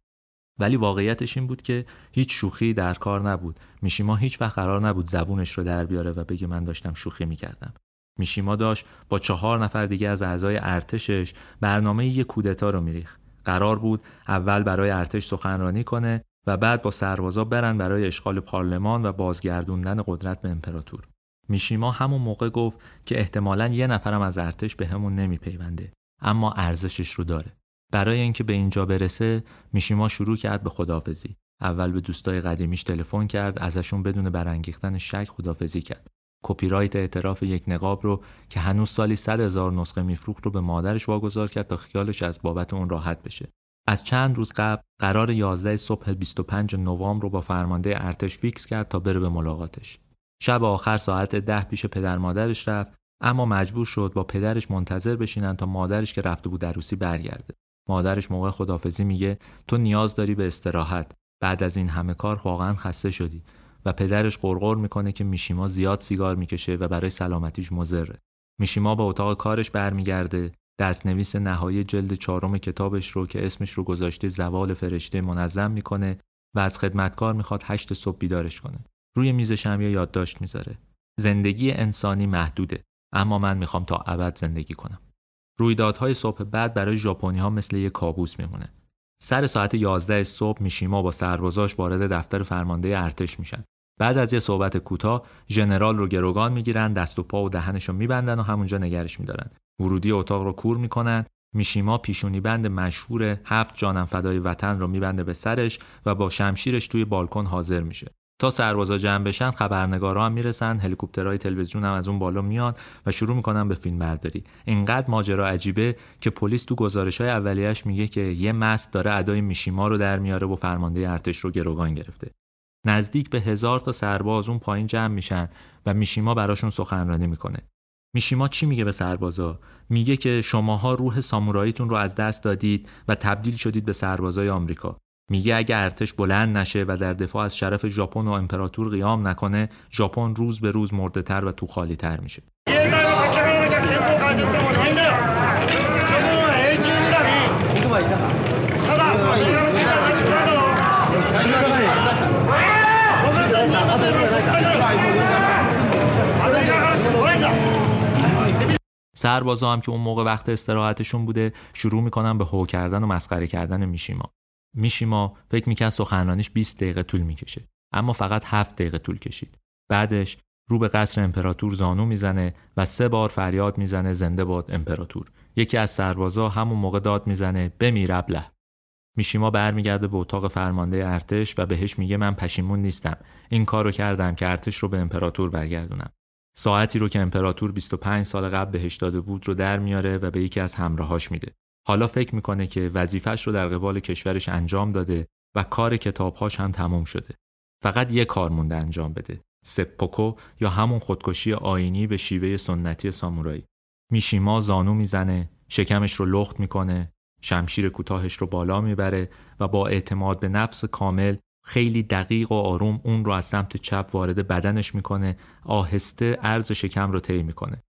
ولی واقعیتش این بود که هیچ شوخی در کار نبود. میشیما هیچ وقت قرار نبود زبونش رو در بیاره و بگه من داشتم شوخی می‌کردم. میشیما داشت با چهار نفر دیگه از اعضای ارتشش برنامه یک کودتا رو میریخت. قرار بود اول برای ارتش سخنرانی کنه و بعد با سربازا برن برای اشغال پارلمان و بازگردوندن قدرت به امپراتور. میشیما همون موقع گفت که احتمالا یه نفرم از ارتش بهمون نمیپیونده اما ارزشش رو داره. برای اینکه به اینجا برسه میشیما شروع کرد به خدافزی اول به دوستای قدیمیش تلفن کرد ازشون بدون برانگیختن شک خدافزی کرد. کپی رایت اعتراف یک نقاب رو که هنوز سالی صد هزار نسخه میفروخت رو به مادرش واگذار کرد تا خیالش از بابت اون راحت بشه. از چند روز قبل قرار 11 صبح 25 نوامبر رو با فرمانده ارتش fix کرد تا بره به ملاقاتش. شب آخر ساعت ده پیش پدر مادرش رفت اما مجبور شد با پدرش منتظر بشینن تا مادرش که رفته بود عروسی برگرده مادرش موقع خدافزی میگه تو نیاز داری به استراحت بعد از این همه کار واقعا خسته شدی و پدرش قرقر می‌کنه که میشیما زیاد سیگار می‌کشه و برای سلامتیش مضره. میشیما به اتاق کارش برمیگرده دستنویس نهایی جلد چهارم کتابش رو که اسمش رو گذاشته زوال فرشته منظم می‌کنه و از خدمتکار می‌خواد هشت صبح بیدارش کنه. روی میزش هم یه یادداشت می‌ذاره. زندگی انسانی محدوده اما من می‌خوام تا ابد زندگی کنم. رویدادهای صبح بعد برای ژاپنی ها مثل یک کابوس میمونه. سر ساعت 11 صبح میشیما با سربازاش وارد دفتر فرمانده ارتش میشن. بعد از یه صحبت کوتاه ژنرال رو گروگان می‌گیرن دست و پا و دهنش رو میبندن و همونجا نگرش میدارن ورودی اتاق رو کور می‌کنن میشیما پیشونی بند مشهور هفت جانم فدای وطن رو میبنده به سرش و با شمشیرش توی بالکن حاضر میشه تا سربازا جمع بشن خبرنگارا هم می‌رسن هلیکوپترهای تلویزیون هم از اون بالا میان و شروع می‌کنن به فیلم برداری اینقدر ماجرا عجیبه که پلیس تو گزارش های اولیش میگه که یه مست داره ادای میشیما رو در میاره و فرمانده ارتش رو گروگان گرفته. نزدیک به هزار تا سرباز اون پایین جمع میشن و میشیما براشون سخنرانی می‌کنه. میشیما چی میگه به سربازا؟ میگه که شماها روح ساموراییتون رو از دست دادید و تبدیل شدید به سربازای آمریکا. میگه اگه ارتش بلند نشه و در دفاع از شرف ژاپن و امپراتور قیام نکنه ژاپن روز به روز مرده و تو خالی تر میشه سربازا هم که اون موقع وقت استراحتشون بوده شروع می‌کنن به هو کردن و مسخره کردن میشیما. میشیما فکر می‌کرد سخنرانیش 20 دقیقه طول می‌کشه. اما فقط 7 دقیقه طول کشید. بعدش رو به قصر امپراتور زانو می‌زنه و سه بار فریاد می‌زنه زنده باد امپراتور. یکی از سربازا همون موقع داد می‌زنه بمیر ابله. میشیما برمیگرده به اتاق فرمانده ارتش و بهش میگه من پشیمون نیستم. این کارو کردم که ارتش رو به امپراتور برگردونم. ساعتی رو که امپراتور 25 سال قبل بهش داده بود رو در میاره و به یکی از همراهاش میده. حالا فکر می‌کنه که وظیفش رو در قبال کشورش انجام داده و کار کتابهاش هم تموم شده. فقط یه کار مونده انجام بده. سپوکو یا همون خودکشی آینی به شیوه سنتی سامورایی. میشیما زانو می‌زنه شکمش رو لخت می‌کنه شمشیر کوتاهش رو بالا می‌بره و با اعتماد به نفس کامل خیلی دقیق و آروم اون رو از سمت چپ وارد بدنش می‌کنه آهسته عرض شکم رو طی می‌کنه.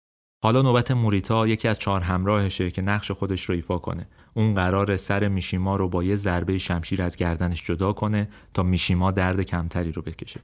حالا نوبت موریتا یکی از چهار همراهشه که نقش خودش رو ایفا کنه. اون قرار سر میشیما رو با یه ضربه شمشیر از گردنش جدا کنه تا میشیما درد کمتری رو بکشه.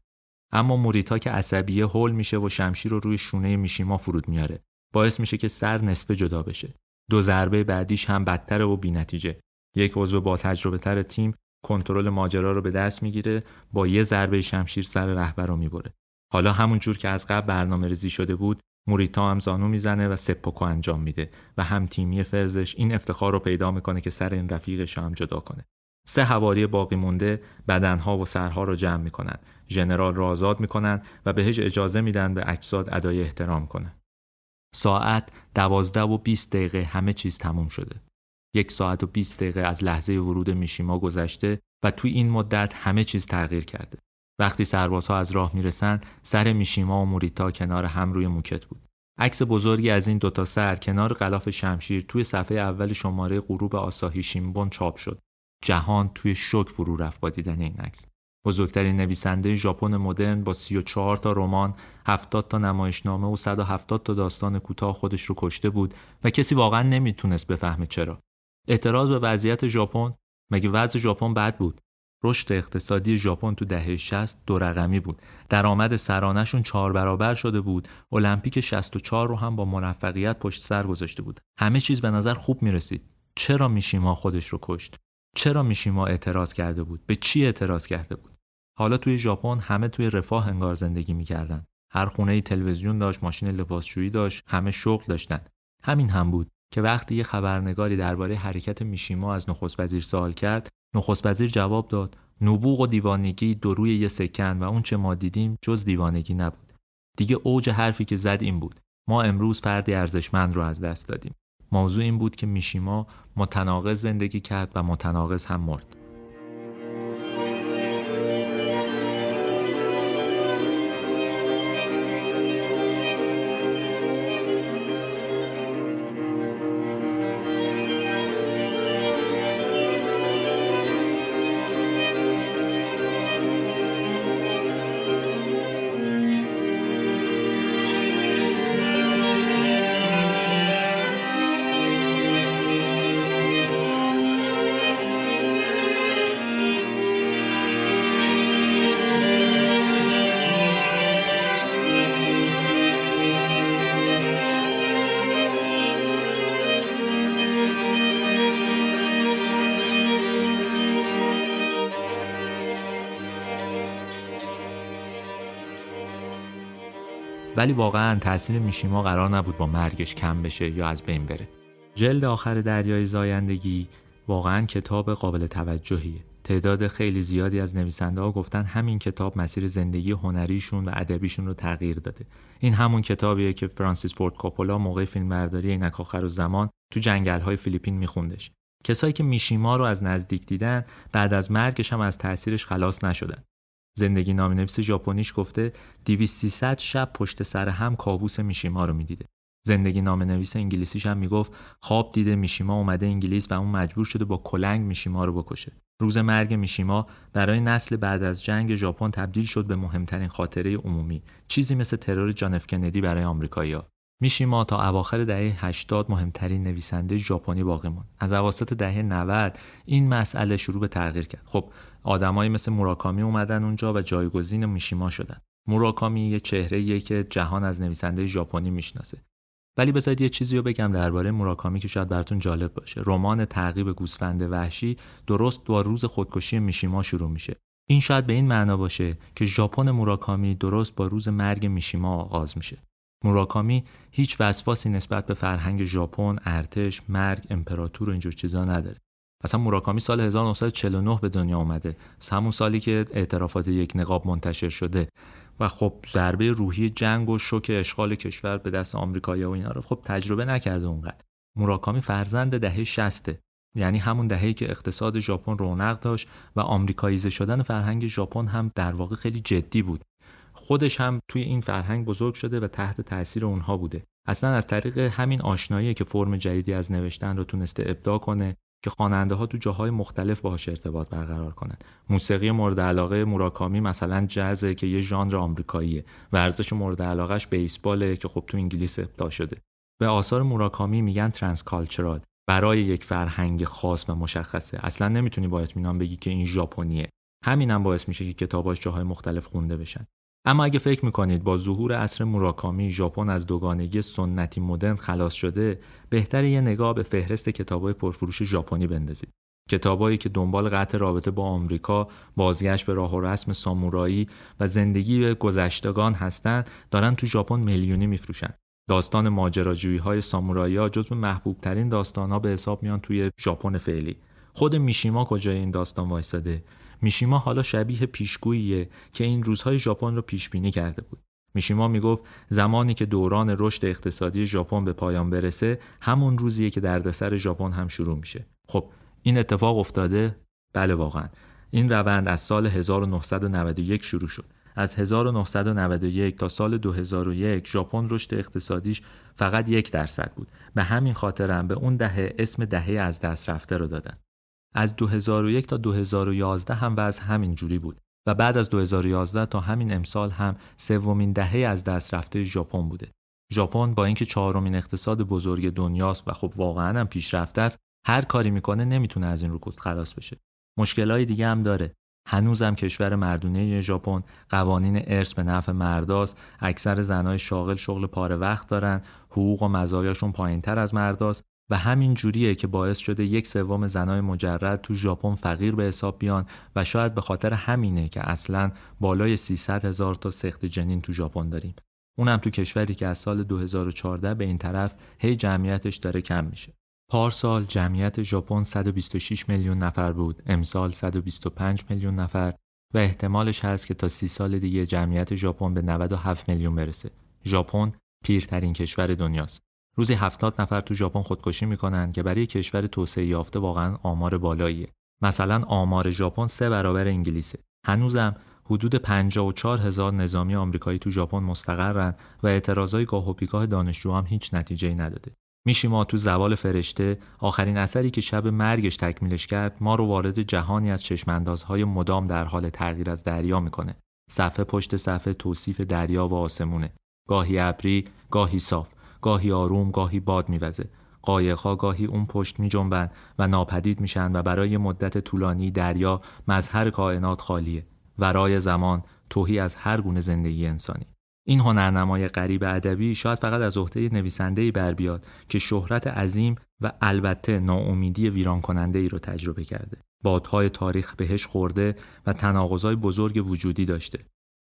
اما موریتا که عصبیه هول میشه و شمشیر رو روی شونه میشیما فرود میاره. باعث میشه که سر نصفه جدا بشه. دو ضربه بعدیش هم بدتر و بینتیجه. یک عضو با تجربه تر تیم کنترل ماجرا رو به دست می‌گیره با یه ضربه شمشیر سر رهبر رو می‌بره. حالا همون جور که از قبل برنامه ریزی شده بود موریتا هم زانو می‌زنه و سپوکو انجام میده و هم تیمی فرزش این افتخار رو پیدا می‌کنه که سر این رفیقش هم جدا کنه. سه حواری باقی مونده بدنها و سرها رو جمع می‌کنن. ژنرال رو آزاد می‌کنن و بهش اجازه میدن به اجساد ادای احترام کنه. ساعت دوازده و 20 دقیقه همه چیز تموم شده. یک ساعت و 20 دقیقه از لحظه ورود میشیما گذشته و توی این مدت همه چیز تغییر کرده. وقتی سربازها از راه می‌رسن سر میشیما و موریتا کنار هم روی موکت بود. عکس بزرگی از این دوتا سر کنار غلاف شمشیر توی صفحه اول شماره غروب آساهی شیمبون چاپ شد. جهان توی شک فرو رفت با دیدن این عکس. بزرگترین نویسنده ژاپن مدرن با 34 تا رمان، 70 تا نمایشنامه و 170 تا داستان کوتاه خودش رو کشته بود و کسی واقعا نمی‌تونست بفهمه چرا. اعتراض به وضعیت ژاپن مگه وضع ژاپن بد بود رشد اقتصادی ژاپن تو دهه 60 دو رقمی بود. درآمد سرانهشون چهار برابر شده بود. المپیک 64 رو هم با موفقیت پشت سر گذاشته بود. همه چیز به نظر خوب می‌رسید. چرا میشیما خودش رو کشت؟ چرا میشیما اعتراض کرده بود؟ به چی اعتراض کرده بود؟ حالا توی ژاپن همه توی رفاه انگار زندگی می‌کردن. هر خونه تلویزیون داشت ماشین لباسشویی داشت همه شغل داشتن. همین هم بود که وقتی یه خبرنگاری درباره حرکت میشیما از نخست وزیر سوال کرد نخست وزیر جواب داد نبوغ و دیوانگی دو روی یه سکن و اون چه ما دیدیم جز دیوانگی نبود. دیگه اوج حرفی که زد این بود ما امروز فردی ارزشمند رو از دست دادیم. موضوع این بود که میشیما متناقض زندگی کرد و متناقض هم مرد. ولی واقعا تاثیر میشیما قرار نبود با مرگش کم بشه یا از بین بره. جلد آخر دریای زایندگی واقعا کتاب قابل توجهیه. تعداد خیلی زیادی از نویسنده ها گفتن همین کتاب مسیر زندگی هنریشون و ادبیشون رو تغییر داده. این همون کتابیه که فرانسیس فورد کاپولا موقع فیلمبرداری عینک آخر و زمان تو جنگل های فیلیپین میخوندش. کسایی که میشیما رو از نزدیک دیدن بعد از مرگش هم از تاثیرش خلاص نشدن. زندگی نام نویس ژاپنیش گفته 200 شب پشت سر هم کابوس میشیما رو می‌دیده. زندگی نام نویس انگلیسیش هم می‌گفت خواب دیده میشیما اومده انگلیس و اون مجبور شده با کلنگ میشیما رو بکشه. روز مرگ میشیما برای نسل بعد از جنگ ژاپن تبدیل شد به مهمترین خاطره عمومی چیزی مثل ترور جان اف کندی برای آمریکایی‌ها. میشیما تا اواخر دهه 80 مهمترین نویسنده ژاپنی باقی موند از اواسط دهه 90 این مسئله شروع به تغییر کرد. خب آدمایی مثل موراکامی اومدن اونجا و جایگزین میشیما شدن. موراکامی یه چهره که جهان از نویسنده ژاپنی می‌شناسه. ولی بذارید یه چیزی رو بگم درباره موراکامی که شاید براتون جالب باشه. رمان تعقیب گوسفند وحشی درست با روز خودکشی میشیما شروع میشه. این شاید به این معنا باشه که ژاپن موراکامی درست با روز مرگ میشیما آغاز میشه. موراکامی هیچ وسواسی نسبت به فرهنگ ژاپن، ارتش، مرگ، امپراتور و اینجور چیزا نداره. مثلا موراکامی سال 1949 به دنیا اومده. همون سالی که اعترافات یک نقاب منتشر شده و خب ضربه روحی جنگ و شوک اشغال کشور به دست آمریکایی‌ها و اینا رو خب تجربه نکرده اونقدر. موراکامی فرزند دهه 60 یعنی همون دهه‌ای که اقتصاد ژاپن رونق داشت و آمریکاییزه شدن فرهنگ ژاپن هم در واقع خیلی جدی بود خودش هم توی این فرهنگ بزرگ شده و تحت تاثیر اونها بوده. اصلا از طریق همین آشنایی که فرم جدیدی از نوشتن رو تونسته ابداع کنه که خواننده ها تو جاهای مختلف باهاش ارتباط برقرار کنن. موسیقی مورد علاقه موراکامی مثلا جزه که یه ژانر آمریکاییه ورزش مورد علاقهش بیسباله که خب تو انگلیس ابداع شده. به آثار موراکامی میگن ترانس کالچرال برای یک فرهنگ خاص و مشخصه. اصلا نمی‌تونی با اطمینان بگی که این ژاپنیه. همینم باعث میشه که کتاباش جاهای مختلف خونده بشن. اما اگه فکر می‌کنید با ظهور عصر موراکامی ژاپن از دوگانگی سنتی مدرن خلاص شده بهتر یه نگاه به فهرست کتابای پرفروش ژاپنی بندازید کتابایی که دنبال قطع رابطه با آمریکا، بازگشت به راه و رسم سامورایی و زندگی گذشتگان هستند، دارن تو ژاپن میلیونی میفروشن. داستان ماجراجویی های سامورایی ها جزو محبوب ترین داستان ها به حساب میان توی ژاپن فعلی. خود میشیما کجای این داستان وایساده میشیما حالا شبیه پیشگوییه که این روزهای ژاپن رو پیش بینی کرده بود. میشیما می‌گفت زمانی که دوران رشد اقتصادی ژاپن به پایان برسه همون روزیه که دردسر ژاپن هم شروع میشه. خب این اتفاق افتاده؟ بله واقعا. این روند از سال 1991 شروع شد. از 1991 تا سال 2001 ژاپن رشد اقتصادیش فقط یک درصد بود. به همین خاطرم به اون دهه اسم دهه از دست رفته رو دادن. از 2001 تا 2011 هم وضع همین جوری بود و بعد از 2011 تا همین امسال هم سومین دهه از دست رفته ژاپن بوده. ژاپن با اینکه چهارمین اقتصاد بزرگ دنیاست و خب واقعا هم پیشرفته است، هر کاری می‌کنه نمی‌تونه از این رکود خلاص بشه. مشکلای دیگه هم داره. هنوزم کشور مردونه ژاپن قوانین ارث به نفع مرداست اکثر زنای شاغل شغل پاره وقت دارن حقوق و مزایاشون پایینتر از مرداست و همین جوریه که باعث شده یک سوم زنای مجرد تو ژاپن فقیر به حساب بیان و شاید به خاطر همینه که اصلا بالای 300 هزار تا سخت جنین تو ژاپن داریم. اونم تو کشوری که از سال 2014 به این طرف هی جمعیتش داره کم میشه. پارسال جمعیت ژاپن 126 میلیون نفر بود امسال 125 میلیون نفر و احتمالش هست که تا سی سال دیگه جمعیت ژاپن به 97 میلیون برسه. ژاپن پیرترین کشور دنیاست. روزی 70 نفر تو ژاپن خودکشی می‌کنن که برای کشور توسعه یافته واقعا آمار بالاییه. مثلا آمار ژاپن سه برابر انگلیسه. هنوزم حدود 54 هزار نظامی آمریکایی تو ژاپن مستقرن و اعتراضای گاه و بیگاه دانشجو هم هیچ نتیجه نداده. میشیما تو زوال فرشته آخرین اثری که شب مرگش تکمیلش کرد ما رو وارد جهانی از چشماندازهای مدام در حال تغییر از دریا می‌کنه. صفحه پشت صفحه توصیف دریا و آسمونه. گاهی ابری، گاهی صاف. گاهی آروم گاهی باد میوزه قایقها گاهی اون پشت می جنبن و ناپدید میشن و برای مدت طولانی دریا مظهر کائنات خالیه ورای زمان توهی از هر گونه زندگی انسانی این هنرنمای غریب ادبی شاید فقط از عهده نویسنده بر بیاد که شهرت عظیم و البته ناامیدی ویران کننده ای رو تجربه کرده. بادهای تاریخ بهش خورده و تناقضای بزرگ وجودی داشته.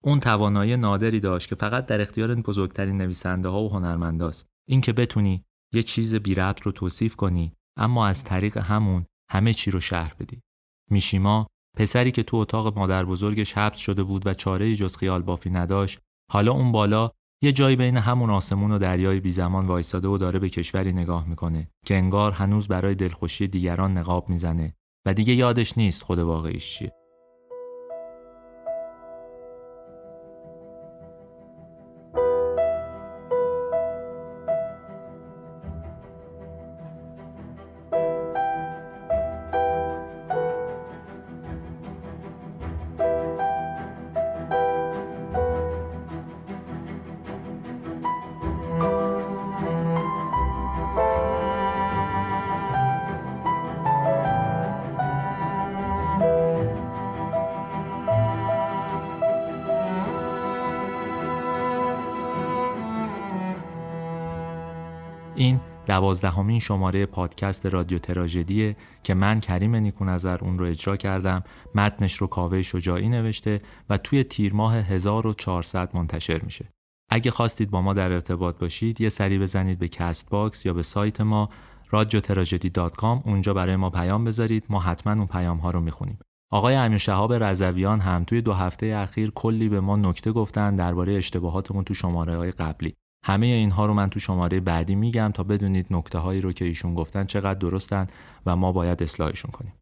اون توانایی نادری داشت که فقط در اختیار بزرگترین نویسنده ها و هنرمنداست. اینکه بتونی یه چیز بی ربط رو توصیف کنی اما از طریق همون همه چی رو شهر بدی. میشیما پسری که تو اتاق مادر بزرگش حبس شده بود و چاره جز خیال بافی نداشت حالا اون بالا یه جایی بین همون آسمون و دریای بی زمان وایستاده و داره به کشوری نگاه می‌کنه که انگار هنوز برای دلخوشی دیگران نقاب می‌زنه و دیگه یادش نیست خود واقعیش چیه. دوازدهمین شماره پادکست رادیو تراژدیه که من کریم نیکونظر اون رو اجرا کردم. متنش رو کاوه شجاعی نوشته و توی تیر ماه 1400 منتشر میشه. اگه خواستید با ما در ارتباط باشید یه سری بزنید به Castbox یا به سایت ما رادیو تراژدی اونجا برای ما پیام بذارید. ما حتما اون پیام ها رو می‌خونیم. آقای امیر شهاب رضویان هم توی دو هفته اخیر کلی به ما نکته گفتن درباره اشتباهاتمون تو شماره های قبلی. همه اینها رو من تو شماره بعدی میگم تا بدونید نکته هایی رو که ایشون گفتن چقدر درستن و ما باید اصلاحشون کنیم.